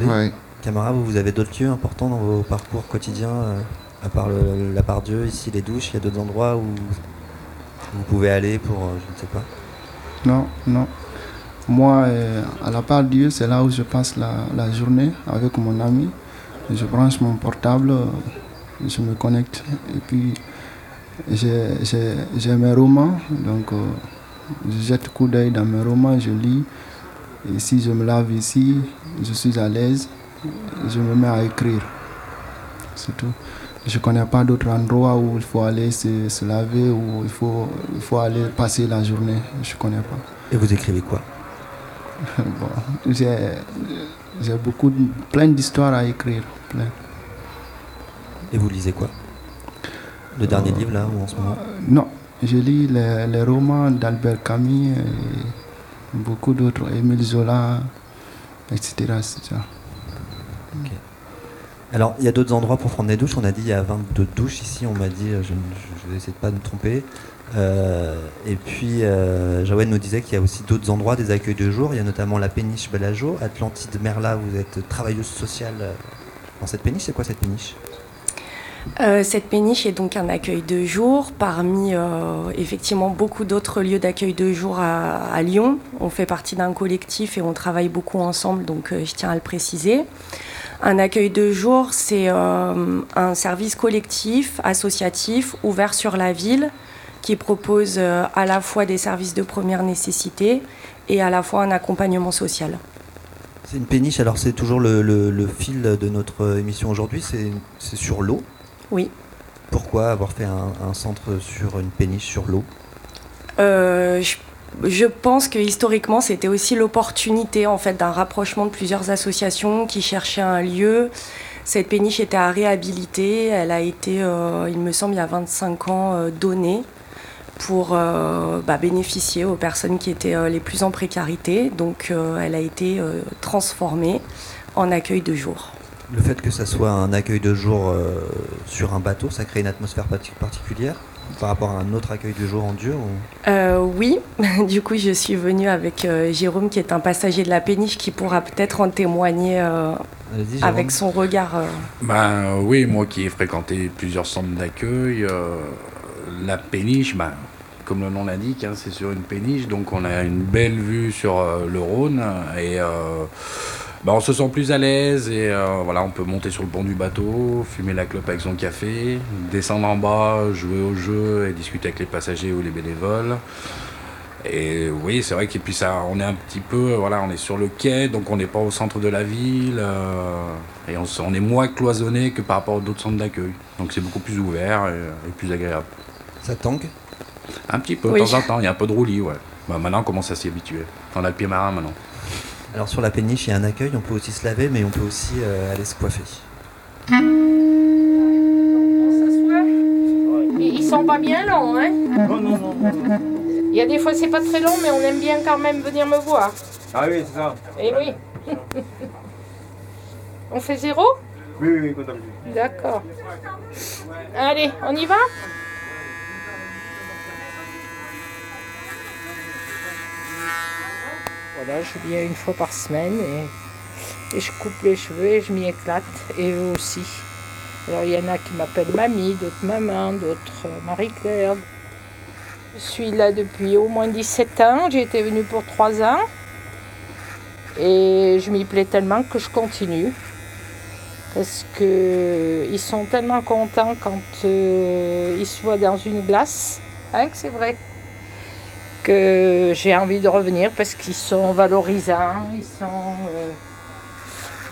Speaker 14: Ouais.
Speaker 8: Camara, vous, avez d'autres lieux importants dans vos parcours quotidiens euh, À part la part Dieu, ici les douches, il y a d'autres endroits où vous pouvez aller pour, euh, je ne sais pas?
Speaker 15: Non, non. Moi, euh, à la part Dieu, c'est là où je passe la, journée avec mon ami. Je branche mon portable, je me connecte. Et puis, j'ai mes romans. Donc, je jette coup d'œil dans mes romans, je lis. Et si je me lave ici, je suis à l'aise. Je me mets à écrire. C'est tout. Je ne connais pas d'autres endroits où il faut aller se, se laver, où il faut, il faut aller passer la journée. Je ne connais pas.
Speaker 8: Et vous écrivez quoi?
Speaker 15: Bon, j'ai beaucoup, plein d'histoires à écrire. plein.
Speaker 8: Et vous lisez quoi? Le dernier
Speaker 15: Euh,
Speaker 8: livre là, ou en ce moment?
Speaker 15: Non, je lis les, les romans d'Albert Camus et beaucoup d'autres, Émile Zola, etc. etc.
Speaker 8: Alors, il y a d'autres endroits pour prendre des douches. On a dit il y a 22 douches ici. On m'a dit, euh, je, je- vais essayer de pas me tromper. Euh, et puis, euh, Jawen nous disait qu'il y a aussi d'autres endroits, des accueils de jour. Il y a notamment la péniche Belajo, Atlantide Merla. Vous êtes travailleuse sociale euh, dans cette péniche. C'est quoi cette péniche?
Speaker 16: Cette péniche est donc un accueil de jour parmi effectivement beaucoup d'autres lieux d'accueil de jour à, Lyon. On fait partie d'un collectif et on travaille beaucoup ensemble, donc je tiens à le préciser. Un accueil de jour, c'est euh, un service collectif, associatif, ouvert sur la ville, qui propose euh, à la fois des services de première nécessité et à la fois un accompagnement social.
Speaker 8: C'est une péniche. Alors, c'est toujours le, le- le fil de notre émission aujourd'hui. C'est sur l'eau?
Speaker 16: Oui.
Speaker 8: Pourquoi avoir fait un, un centre sur une péniche sur l'eau?
Speaker 16: Euh, je, je pense que historiquement, c'était aussi l'opportunité en fait d'un rapprochement de plusieurs associations qui cherchaient un lieu. Cette péniche était à réhabiliter. Elle a été, euh, il me semble, il y a 25 ans, euh, donnée pour euh, bah, bénéficier aux personnes qui étaient les plus en précarité. Donc, elle a été transformée en accueil de jour.
Speaker 8: Le fait que ça soit un accueil de jour sur un bateau, ça crée une atmosphère parti- particulière? Par rapport à un autre accueil de jour en dur ou-
Speaker 16: Euh, oui, du coup, je suis venue avec euh, Jérôme, qui est un passager de la péniche, qui pourra peut-être en témoigner euh, avec son regard. euh.
Speaker 17: Ben oui, moi qui ai fréquenté plusieurs centres d'accueil, euh, la péniche, ben, comme le nom l'indique, hein, c'est sur une péniche, donc on a une belle vue sur euh, le Rhône et ben, on se sent plus à l'aise et euh, voilà, on peut monter sur le pont du bateau, fumer la clope avec son café, descendre en bas, jouer au jeu et discuter avec les passagers ou les bénévoles. Et oui, c'est vrai que puis ça, on est un petit peu, voilà, on est sur le quai, donc on n'est pas au centre de la ville, euh, et on, est moins cloisonné que par rapport à d'autres centres d'accueil. Donc c'est beaucoup plus ouvert et, et plus agréable.
Speaker 8: Ça tangue
Speaker 17: Un petit peu,
Speaker 8: Oui.
Speaker 17: de temps en temps, il y a un peu de roulis, ouais. Bah, maintenant, on commence à s'y habituer. On a le pied marin maintenant.
Speaker 8: Alors sur la péniche, il y a un accueil, on peut aussi se laver, mais on peut aussi euh, aller se coiffer.
Speaker 2: Ils ils sont pas bien longs, hein?
Speaker 18: Non, non, non.
Speaker 2: Il y a des fois c'est pas très long, mais on aime bien quand même venir me voir.
Speaker 18: Ah oui, c'est ça.
Speaker 2: Eh oui. on fait zéro?
Speaker 18: Oui, oui, oui, comptable.
Speaker 2: D'accord. Allez, on y va? Voilà, je viens une fois par semaine et, je coupe les cheveux et je m'y éclate, et eux aussi. Alors il y en a qui m'appellent mamie, d'autres maman, d'autres euh, Marie-Claire. Je suis là depuis au moins 17 ans, j'ai été venue pour 3 ans et je m'y plais tellement que je continue. Parce que ils sont tellement contents quand euh, ils se voient dans une glace. Hein, c'est vrai. Que j'ai envie de revenir parce qu'ils sont valorisants, ils sont... euh,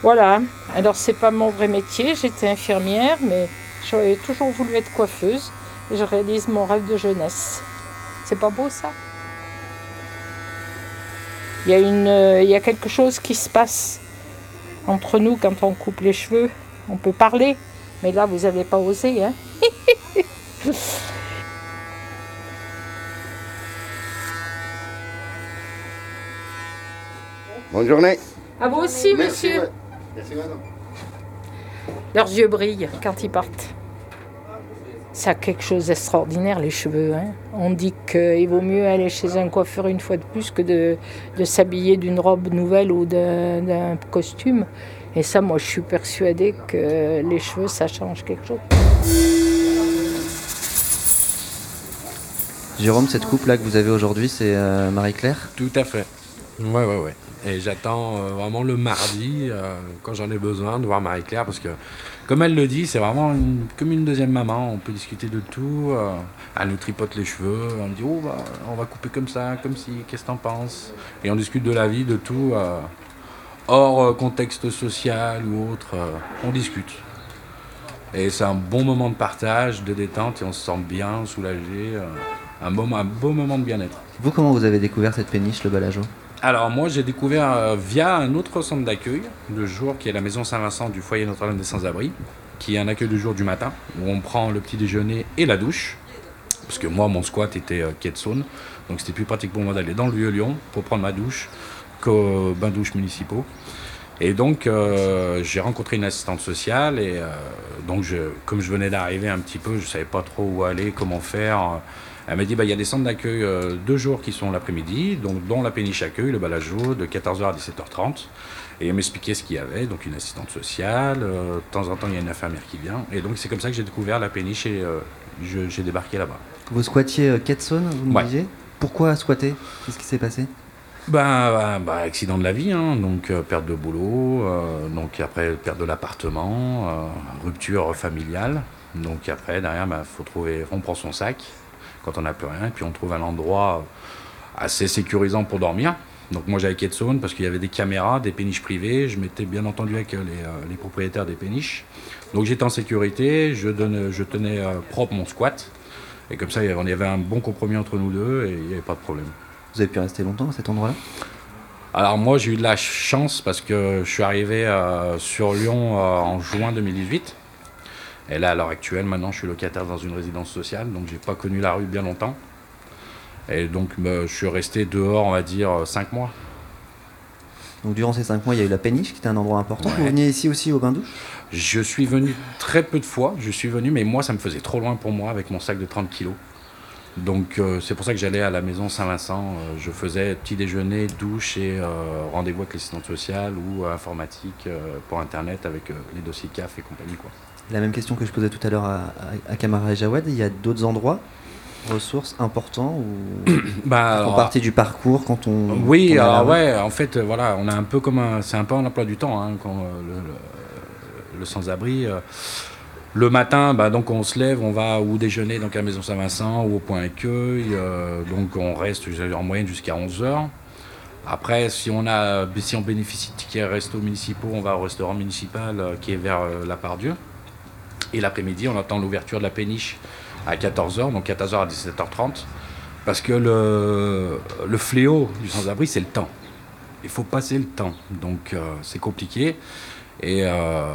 Speaker 2: Voilà, alors c'est pas mon vrai métier, j'étais infirmière, mais j'aurais toujours voulu être coiffeuse et je réalise mon rêve de jeunesse. C'est pas beau ça? Il y, a une, euh, il y a quelque chose qui se passe entre nous quand on coupe les cheveux. On peut parler, mais là vous n'avez pas osé. Hein?
Speaker 12: Bonne journée.
Speaker 2: À vous aussi, monsieur.
Speaker 12: Merci, madame.
Speaker 2: Leurs yeux brillent quand ils partent. Ça a quelque chose d'extraordinaire, les cheveux. hein. On dit qu'il vaut mieux aller chez un coiffeur une fois de plus que de, de s'habiller d'une robe nouvelle ou d'un d'un costume. Et ça, moi, je suis persuadée que les cheveux, ça change quelque chose.
Speaker 8: Jérôme, cette coupe-là que vous avez aujourd'hui, c'est euh, Marie-Claire?
Speaker 17: Tout à fait. Ouais, ouais, ouais. Et j'attends euh, vraiment le mardi, euh, quand j'en ai besoin, de voir Marie-Claire, parce que, comme elle le dit, c'est vraiment comme une deuxième maman. On peut discuter de tout. euh, elle nous tripote les cheveux. On me dit, oh, bah, on va couper comme ça, comme ci, qu'est-ce que t'en penses? Et on discute de la vie, de tout, hors contexte social ou autre. on discute. Et c'est un bon moment de partage, de détente, et on se sent bien, soulagé. un, moment, un beau moment de bien-être.
Speaker 8: Vous, comment vous avez découvert cette péniche, le balageau
Speaker 17: Alors moi j'ai découvert euh, via un autre centre d'accueil de jour qui est la maison Saint-Vincent du foyer Notre-Dame des Sans-Abri, qui est un accueil de jour du matin où on prend le petit déjeuner et la douche. Parce que moi mon squat était euh, quai de Saône, donc c'était plus pratique pour moi d'aller dans le Vieux-Lyon pour prendre ma douche qu'aux bains douches municipaux. Et donc euh, j'ai rencontré une assistante sociale et euh, donc comme je venais d'arriver un petit peu, je savais pas trop où aller, comment faire. Elle m'a dit bah, il y a des centres d'accueil euh, deux jours qui sont l'après-midi, donc dont la péniche accueil, le balageau, de 14h à 17h30. Et elle m'expliquait ce qu'il y avait, donc une assistante sociale, euh, de temps en temps il y a une infirmière qui vient. Et donc c'est comme ça que j'ai découvert la péniche et euh, j'ai débarqué là-bas.
Speaker 8: Vous squattiez Saône, vous me
Speaker 17: Ouais.
Speaker 8: disiez? Pourquoi squatter? Qu'est-ce qui s'est passé?
Speaker 17: Ben, accident de la vie, hein, donc euh, perte de boulot, euh, donc après perte de l'appartement, euh, rupture familiale. Donc après, derrière, il faut trouver, on prend son sac quand on n'a plus rien, et puis on trouve un endroit assez sécurisant pour dormir. Donc moi j'avais Saône parce qu'il y avait des caméras, des péniches privées. Je m'étais bien entendu avec euh, les, euh, les propriétaires des péniches. Donc j'étais en sécurité, je, je tenais euh, propre mon squat. Et comme ça, on y avait un bon compromis entre nous deux et il n'y avait pas de problème.
Speaker 8: Vous avez pu rester longtemps à cet endroit-là?
Speaker 17: Alors moi j'ai eu de la chance parce que je suis arrivé euh, sur Lyon euh, en juin 2018. Et là à l'heure actuelle maintenant je suis locataire dans une résidence sociale donc j'ai pas connu la rue bien longtemps. Et donc bah, je suis resté dehors on va dire 5 mois.
Speaker 8: Donc durant ces 5 mois, il y a eu la péniche, qui était un endroit important. Vous veniez ici aussi au bain-douche?
Speaker 17: Je suis venu très peu de fois, je suis venu mais moi ça me faisait trop loin pour moi avec mon sac de 30 kilos. Donc euh, c'est pour ça que j'allais à la maison Saint-Vincent. Euh, je faisais petit déjeuner, douche et euh, rendez-vous avec l'assistante sociale ou euh, informatique euh, pour internet avec euh, les dossiers CAF et compagnie quoi.
Speaker 8: La même question que je posais tout à l'heure à, à, à Kamara et Jawad, il y a d'autres endroits, ressources importants ou
Speaker 17: Bah, alors-
Speaker 8: partie du parcours quand on.
Speaker 17: Oui,
Speaker 8: on
Speaker 17: alors ouais, en fait, voilà, on a un peu comme un, c'est un peu un emploi du temps, hein, quand euh, le, le- le sans-abri. euh, le matin, bah, donc on se lève, on va ou déjeuner donc à la maison Saint-Vincent ou au point accueil, euh, donc on reste en moyenne jusqu'à 11 heures. Après, si on a, si on bénéficie de tickets resto municipaux, on va au restaurant municipal euh, qui est vers la Pardieu. Et l'après-midi, on attend l'ouverture de la péniche à 14h, donc 14h à 17h30. Parce que le, le fléau du sans-abri, c'est le temps. Il faut passer le temps. Donc euh, c'est compliqué. Et, euh,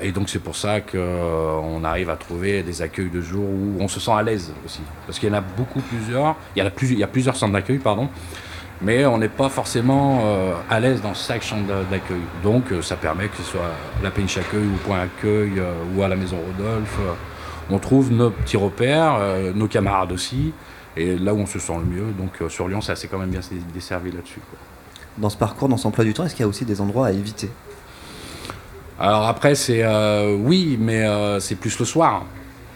Speaker 17: et donc c'est pour ça qu'on arrive à trouver des accueils de jour où on se sent à l'aise aussi. Parce qu'il y en a beaucoup plusieurs. Il y a plusieurs centres d'accueil, pardon. Mais on n'est pas forcément euh, à l'aise dans chaque chambre d'a- d'accueil. Donc euh, ça permet que ce soit la péniche accueil ou point accueil euh, ou à la maison Rodolphe. on trouve nos petits repères, euh, nos camarades aussi. Et là où on se sent le mieux. Donc sur Lyon, c'est assez quand même bien desservi là-dessus.
Speaker 8: Dans ce parcours, dans son emploi du temps, est-ce qu'il y a aussi des endroits à éviter?
Speaker 17: Alors après, c'est oui, mais c'est plus le soir.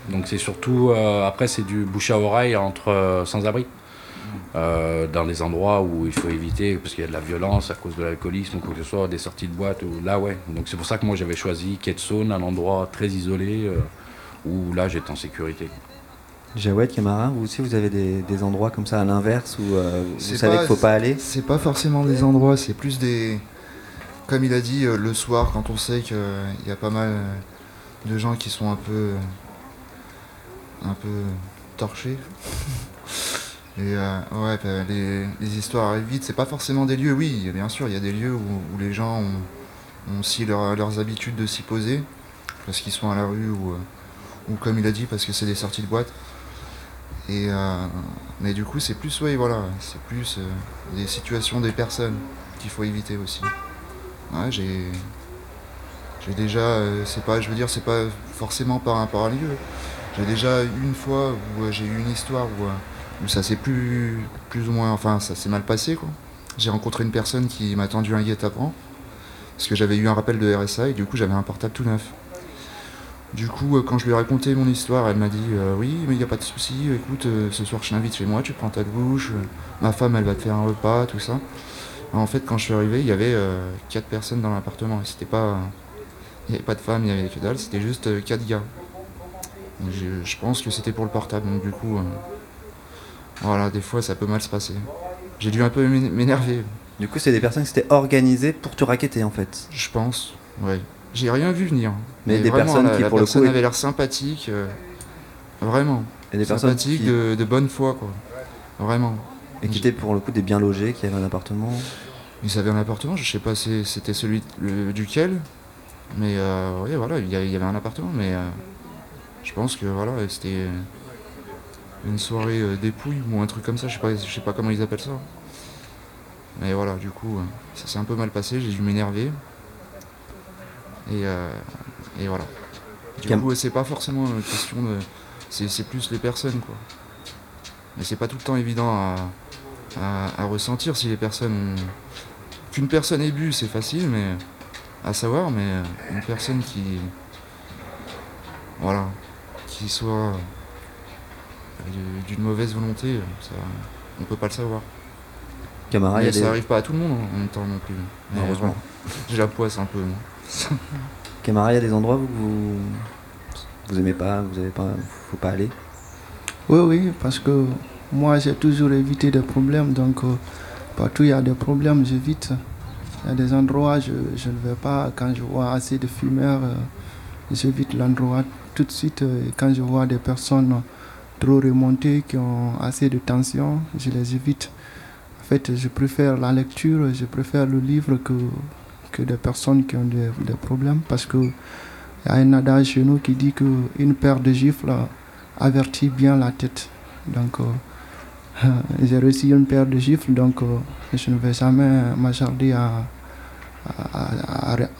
Speaker 17: Donc c'est surtout après c'est du bouche à oreille entre sans-abri. Euh, dans des endroits où il faut éviter parce qu'il y a de la violence à cause de l'alcoolisme ou quoi que ce soit, des sorties de boîte ou là ouais. Donc c'est pour ça que moi j'avais choisi Saône, un endroit très isolé euh, où là j'étais en sécurité.
Speaker 8: Jawed, Camara, vous aussi vous avez des, des endroits comme ça à l'inverse où euh, vous savez qu'il faut pas aller
Speaker 14: C'est pas forcément des endroits, c'est plus des. Comme il a dit, euh, le soir, quand on sait qu'il y a pas mal de gens qui sont un peu. un peu torchés. Et euh, ouais, les, les histoires arrivent vite. C'est pas forcément des lieux, oui, bien sûr, il y a des lieux où, où les gens ont, ont aussi leur- leurs habitudes de s'y poser, parce qu'ils sont à la rue ou, euh, ou comme il a dit, parce que c'est des sorties de boîte. Et euh, mais du coup, c'est plus, oui, voilà, c'est plus euh, des situations des personnes qu'il faut éviter aussi. Ouais, j'ai, j'ai déjà, c'est pas, je veux dire, c'est pas forcément par rapport à un lieu. J'ai déjà une fois où j'ai eu une histoire où ça s'est plus, plus ou moins, enfin, ça s'est mal passé, quoi. J'ai rencontré une personne qui m'a tendu un guet-apens parce que j'avais eu un rappel de RSA et du coup, j'avais un portable tout neuf. Du coup, euh, quand je lui ai raconté mon histoire, elle m'a dit euh, Oui, mais il n'y a pas de souci, écoute, euh, ce soir je t'invite chez moi, tu prends ta douche, ma femme elle va te faire un repas, tout ça. En fait, quand je suis arrivé, il y avait quatre personnes dans l'appartement. C'était pas. Il n'y avait pas de femme, il n'y avait que dalle, c'était juste quatre gars. Je, je pense que c'était pour le portable, donc du coup. Voilà, des fois ça peut mal se passer. J'ai dû un peu m'é- m'énerver.
Speaker 8: Du coup, c'est des personnes qui s'étaient organisées pour te raqueter en fait.
Speaker 14: Je pense, ouais. J'ai rien vu venir.
Speaker 8: Mais des
Speaker 14: vraiment,
Speaker 8: personnes
Speaker 14: la,
Speaker 8: qui,
Speaker 14: la
Speaker 8: pour le coup,
Speaker 14: avait l'air sympathique. euh, vraiment.
Speaker 8: Et des personnes
Speaker 14: sympathique,
Speaker 8: qui-
Speaker 14: de, de bonne foi, quoi. Vraiment.
Speaker 8: Et qui étaient pour le coup des bien logés, qui avaient un appartement.
Speaker 14: Ils avaient un appartement, je sais pas si c'était celui le- duquel, mais euh, ouais, voilà, il y, a- il y avait un appartement, mais euh, je pense que voilà, c'était une soirée euh, dépouille ou un truc comme ça, je sais pas, je sais pas comment ils appellent ça. Mais voilà, du coup, euh, ça s'est un peu mal passé, j'ai dû m'énerver. Et, euh, et voilà. Du
Speaker 8: Cam-
Speaker 14: coup, c'est pas forcément une question de. C'est c'est plus les personnes, quoi. Mais c'est pas tout le temps évident à, à- à ressentir si les personnes. Qu'une personne ait bu, c'est facile, mais à savoir, mais une personne qui. Voilà. Qui soit d'une mauvaise volonté, ça, on peut pas le savoir.
Speaker 8: Camara,
Speaker 14: Mais ça
Speaker 8: des-
Speaker 14: arrive pas à tout le monde hein, en même temps non plus. Mais
Speaker 8: Heureusement.
Speaker 14: voilà. J'ai la poisse un peu, moi.
Speaker 8: Camara, il y a des endroits où vous vous aimez pas, vous avez pas, faut pas aller?
Speaker 15: Oui, oui, parce que moi j'ai toujours évité des problèmes, donc euh, partout il y a des problèmes, j'évite. Il y a des endroits, je, je ne vais pas, quand je vois assez de fumeurs, euh, j'évite l'endroit tout de suite. euh, et quand je vois des personnes trop remontées qui ont assez de tension, je les évite. En fait, je préfère la lecture, je préfère le livre que, que des personnes qui ont des, problèmes parce que y a un adage chez nous qui dit qu'une paire de gifles avertit bien la tête. Donc, euh, j'ai reçu une paire de gifles, donc euh, je ne vais jamais à-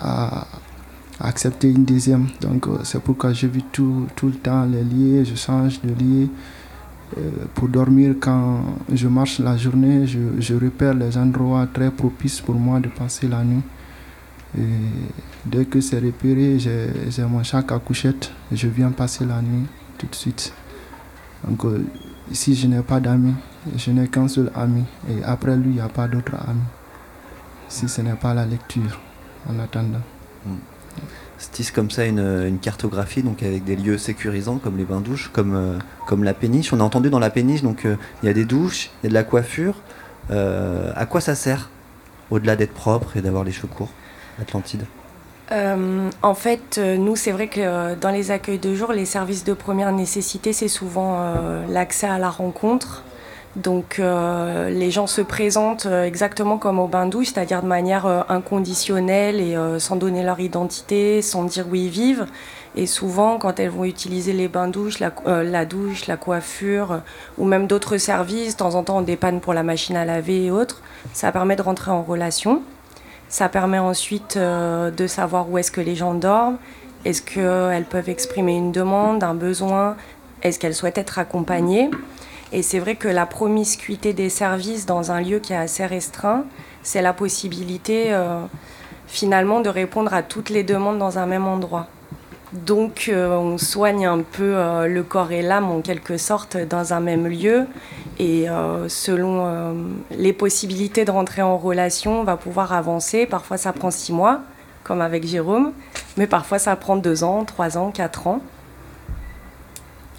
Speaker 15: à accepter une deuxième. Donc, euh, c'est pourquoi j'évite tout, tout le temps les liés, je change de lié. Euh, pour dormir, quand je marche la journée, je, je repère les endroits très propices pour moi de passer la nuit. Dès que c'est repéré, j'ai mon sac à couchette et je viens passer la nuit tout de suite. Donc euh, ici, je n'ai pas d'amis, je n'ai qu'un seul ami. Et après lui, il n'y a pas d'autre ami. Si ce n'est pas la lecture, en attendant.
Speaker 8: Se tisse comme ça une, cartographie, donc avec des lieux sécurisants comme les bains-douches, comme, euh, comme la péniche. On a entendu dans la péniche, donc euh, il y a des douches, il y a de la coiffure. Euh, à quoi ça sert Au-delà d'être propre et d'avoir les cheveux courts, Atlantide?
Speaker 16: En fait, nous, c'est vrai que dans les accueils de jour, les services de première nécessité, c'est souvent l'accès à la rencontre. Donc, euh, les gens se présentent euh, exactement comme au bain-douche, c'est-à-dire de manière euh, inconditionnelle et sans donner leur identité, sans dire où ils vivent. Et souvent, quand elles vont utiliser les bains-douches, la, euh, la douche, la coiffure, ou même d'autres services, de temps en temps, on dépanne pour la machine à laver et autres, ça permet de rentrer en relation. Ça permet ensuite de savoir où est-ce que les gens dorment, est-ce qu'elles peuvent exprimer une demande, un besoin, est-ce qu'elles souhaitent être accompagnées? Et c'est vrai que la promiscuité des services dans un lieu qui est assez restreint, c'est la possibilité euh, finalement de répondre à toutes les demandes dans un même endroit. Donc euh, on soigne un peu euh, le corps et l'âme en quelque sorte dans un même lieu et selon les possibilités de rentrer en relation, on va pouvoir avancer. Parfois ça prend six mois, comme avec Jérôme, mais parfois ça prend deux ans, trois ans, quatre ans.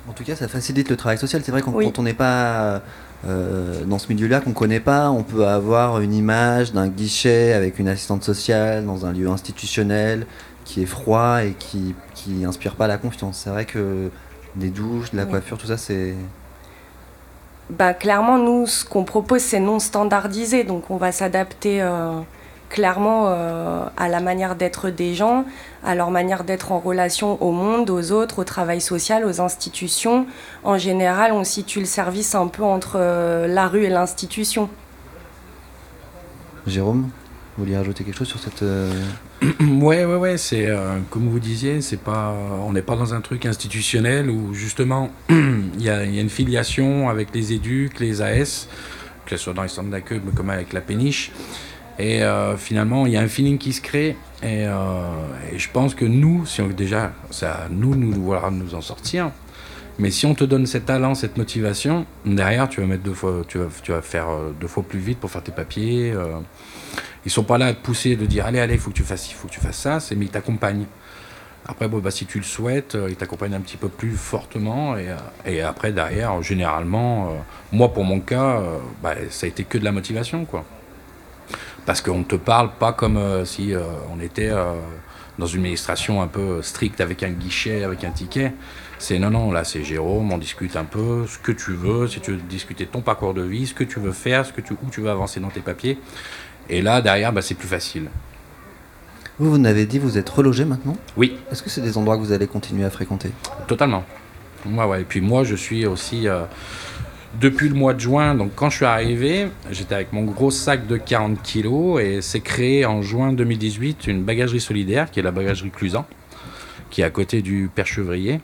Speaker 8: En tout cas, ça facilite le travail social. C'est vrai qu'on
Speaker 16: Oui.
Speaker 8: quand on n'est pas euh, dans ce milieu-là, qu'on ne connaît pas, on peut avoir une image d'un guichet avec une assistante sociale dans un lieu institutionnel qui est froid et qui qui inspire pas la confiance. C'est vrai que des douches, de la
Speaker 16: Oui.
Speaker 8: coiffure, tout ça, c'est
Speaker 16: Bah, clairement, nous, ce qu'on propose, c'est non standardisé. Donc, on va s'adapter euh, clairement euh, à la manière d'être des gens, à leur manière d'être en relation au monde, aux autres, au travail social, aux institutions. En général, on situe le service un peu entre euh, la rue et l'institution.
Speaker 8: Jérôme, vous vouliez rajouter quelque chose sur cette euh,
Speaker 17: ouais, ouais, ouais, c'est euh, comme vous disiez, c'est pas, on n'est pas dans un truc institutionnel où justement il y, a il y a une filiation avec les éducs, les AS, que ce soit dans les centres d'accueil, mais comme avec la péniche. Et euh, finalement, il y a un feeling qui se crée. Et, euh, et je pense que nous, si on, déjà, à nous, nous voilà, de nous en sortir. Mais si on te donne cet talent, cette motivation, derrière, tu vas mettre deux fois, tu vas, tu vas faire euh, deux fois plus vite pour faire tes papiers. Ils sont pas là à te pousser, de dire allez, allez, il faut que tu fasses il faut que tu fasses ça. C'est mais ils t'accompagnent. Après, bon, bah, si tu le souhaites, ils t'accompagnent un petit peu plus fortement. Et, après, derrière, généralement, moi, pour mon cas, bah, ça a été que de la motivation, quoi. Parce qu'on ne te parle pas comme euh, si euh, on était euh, dans une administration un peu stricte avec un guichet, avec un ticket. C'est non, non, là c'est Jérôme, on discute un peu ce que tu veux, si tu veux discuter ton parcours de vie, ce que tu veux faire, ce que tu, où tu veux avancer dans tes papiers. Et là, derrière, bah, c'est plus facile.
Speaker 8: Vous, vous n'avez dit, vous êtes relogé maintenant?
Speaker 17: Oui.
Speaker 8: Est-ce que c'est des endroits que vous allez continuer à fréquenter?
Speaker 17: Totalement. Ouais, ouais. Et puis moi, je suis aussi. Depuis le mois de juin, donc quand je suis arrivé, j'étais avec mon gros sac de 40 kilos et c'est créé en juin 2018 une bagagerie solidaire qui est la bagagerie Clusan, qui est à côté du Père Chevrier.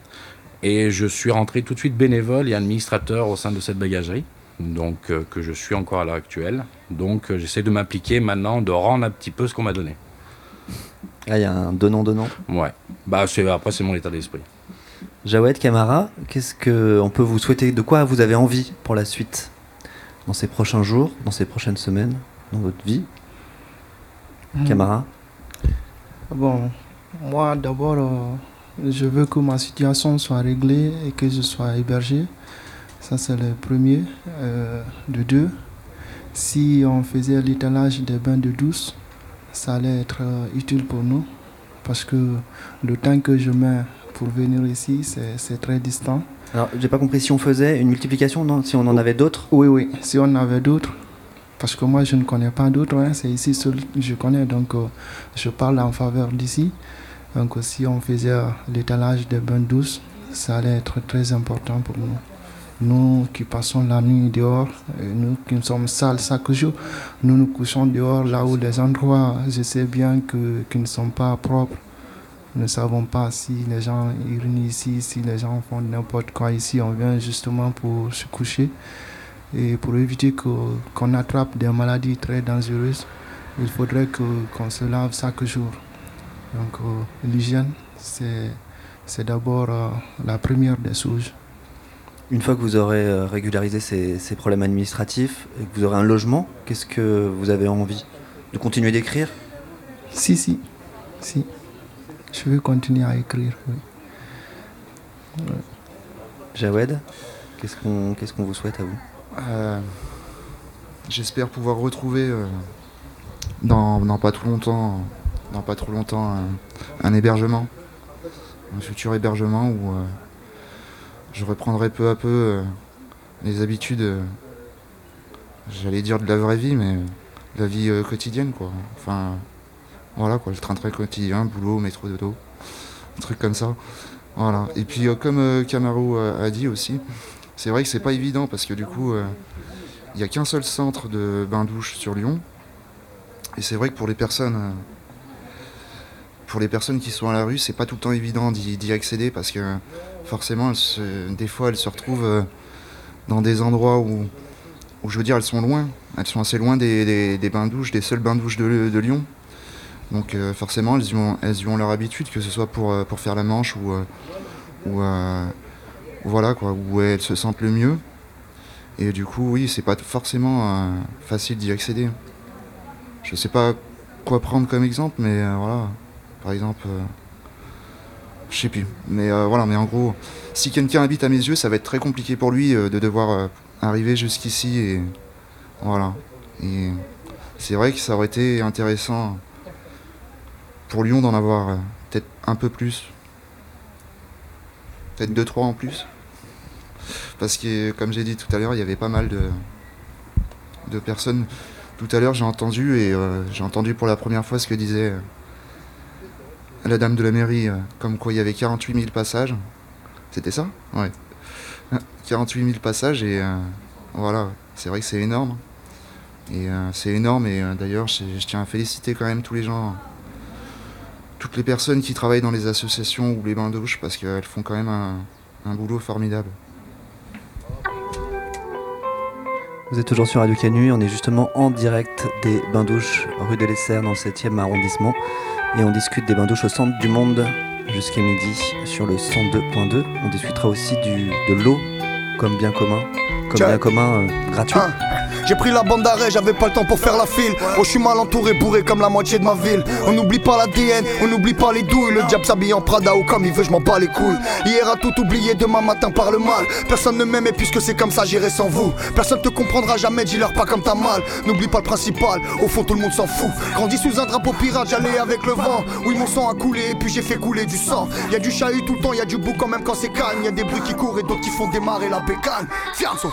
Speaker 17: Et je suis rentré tout de suite bénévole et administrateur au sein de cette bagagerie, donc euh, que je suis encore à l'heure actuelle. Donc euh, j'essaie de m'impliquer maintenant, de rendre un petit peu ce qu'on m'a donné.
Speaker 8: Là, il y a un donnant-donnant?
Speaker 17: Ouais. Bah, après, c'est mon état d'esprit.
Speaker 8: Jawed Camara, qu'est-ce que on peut vous souhaiter De quoi vous avez envie pour la suite Dans ces prochains jours, dans ces prochaines semaines, dans votre vie. Camara
Speaker 15: Bon, moi d'abord, euh, je veux que ma situation soit réglée et que je sois hébergé. Ça, c'est le premier. Euh, de deux, si on faisait l'étalage des bains de douce, ça allait être euh, utile pour nous parce que le temps que je mets pour venir ici, c'est très distant.
Speaker 8: Alors, j'ai pas compris si on faisait une multiplication, non Si on en avait d'autres?
Speaker 15: Oui, oui, si on avait d'autres. Parce que moi, je ne connais pas d'autres, hein, c'est ici seul que je connais, donc euh, je parle en faveur d'ici. Donc si on faisait euh, l'étalage des bains douces, ça allait être très important pour nous. Nous qui passons la nuit dehors, nous qui sommes sales chaque jour, nous nous couchons dehors là où les endroits, je sais bien que, qui ne sont pas propres. Nous ne savons pas si les gens urinent ici, si les gens font n'importe quoi ici. On vient justement pour se coucher. Et pour éviter qu'on attrape des maladies très dangereuses, il faudrait que- qu'on se lave chaque jour. Donc euh, l'hygiène, c'est c'est d'abord euh, la première des choses.
Speaker 8: Une fois que vous aurez euh, régularisé ces, ces problèmes administratifs et que vous aurez un logement, qu'est-ce que vous avez envie? De continuer d'écrire?
Speaker 15: Si, si, si. Je vais continuer à écrire, oui. Ouais.
Speaker 8: Jawed, qu'est-ce qu'on qu'est-ce qu'on vous souhaite à vous?
Speaker 14: Euh, J'espère pouvoir retrouver euh, dans, dans pas trop longtemps, dans pas trop longtemps, un, un hébergement, un futur hébergement où euh, je reprendrai peu à peu euh, les habitudes, euh, j'allais dire de la vraie vie, mais de la vie euh, quotidienne, quoi. Enfin, voilà, quoi, le train-train quotidien, boulot, métro, dodo, un truc comme ça. Voilà. Et puis, euh, comme euh, Camaro a, dit aussi, c'est vrai que c'est pas évident parce que du coup, euh, il n'y a qu'un seul centre de bain-douche sur Lyon. Et c'est vrai que pour les personnes, euh, pour les personnes qui sont à la rue, c'est pas tout le temps évident d'y accéder parce que forcément, des fois, elles se retrouvent dans des endroits où, où, je veux dire, elles sont loin. Elles sont assez loin des, bains-douches, des seuls bains-douches de Lyon. Donc euh, forcément, elles y, ont, elles ont leur habitude, que ce soit pour, euh, pour faire la manche ou, euh, ou, voilà quoi, où elles se sentent le mieux. Et du coup, oui, c'est pas forcément facile d'y accéder. Je sais pas quoi prendre comme exemple, mais voilà. Par exemple, Je sais plus. Mais voilà, mais en gros, si quelqu'un habite à mes yeux, ça va être très compliqué pour lui de devoir arriver jusqu'ici et voilà. Et c'est vrai que ça aurait été intéressant pour Lyon d'en avoir euh, peut-être un peu plus. Peut-être deux, trois en plus. Parce que, comme j'ai dit tout à l'heure, il y avait pas mal de, de personnes. Tout à l'heure, j'ai entendu, et euh, j'ai entendu pour la première fois ce que disait euh, la dame de la mairie, comme quoi il y avait 48 000 passages. C'était ça? Ouais. 48 000 passages, et voilà, c'est vrai que c'est énorme. Et c'est énorme, et d'ailleurs, je tiens à féliciter quand même tous les gens, toutes les personnes qui travaillent dans les associations ou les bains douches, parce qu'elles font quand même un, un boulot formidable.
Speaker 8: Vous êtes toujours sur Radio Canu, on est justement en direct des bains-douches rue de l'Essert dans le 7e arrondissement et on discute des bains-douches au centre du monde jusqu'à midi sur le 102.2. On discutera aussi du, de l'eau comme bien commun, comme bien commun euh, gratuit.
Speaker 19: Hein J'ai pris la bande d'arrêt, j'avais pas le temps pour faire la file. Oh, je suis mal entouré, bourré comme la moitié de ma ville. On n'oublie pas l'ADN, on n'oublie pas les douilles. Le diable s'habille en Prada ou comme il veut, je m'en bats les couilles. Hier a tout oublié, demain matin par le mal. Personne ne m'aime et puisque c'est comme ça, j'irai sans vous. Personne te comprendra jamais, dis-leur pas comme t'as mal. N'oublie pas le principal, au fond tout le monde s'en fout. Grandi sous un drapeau pirate, j'allais avec le vent. Oui, mon sang a coulé et puis j'ai fait couler du sang. Y a du chahut tout le temps, y a du bout quand même quand c'est calme. Y a des bruits qui courent et d'autres qui font démarrer la bécane. Fianzo.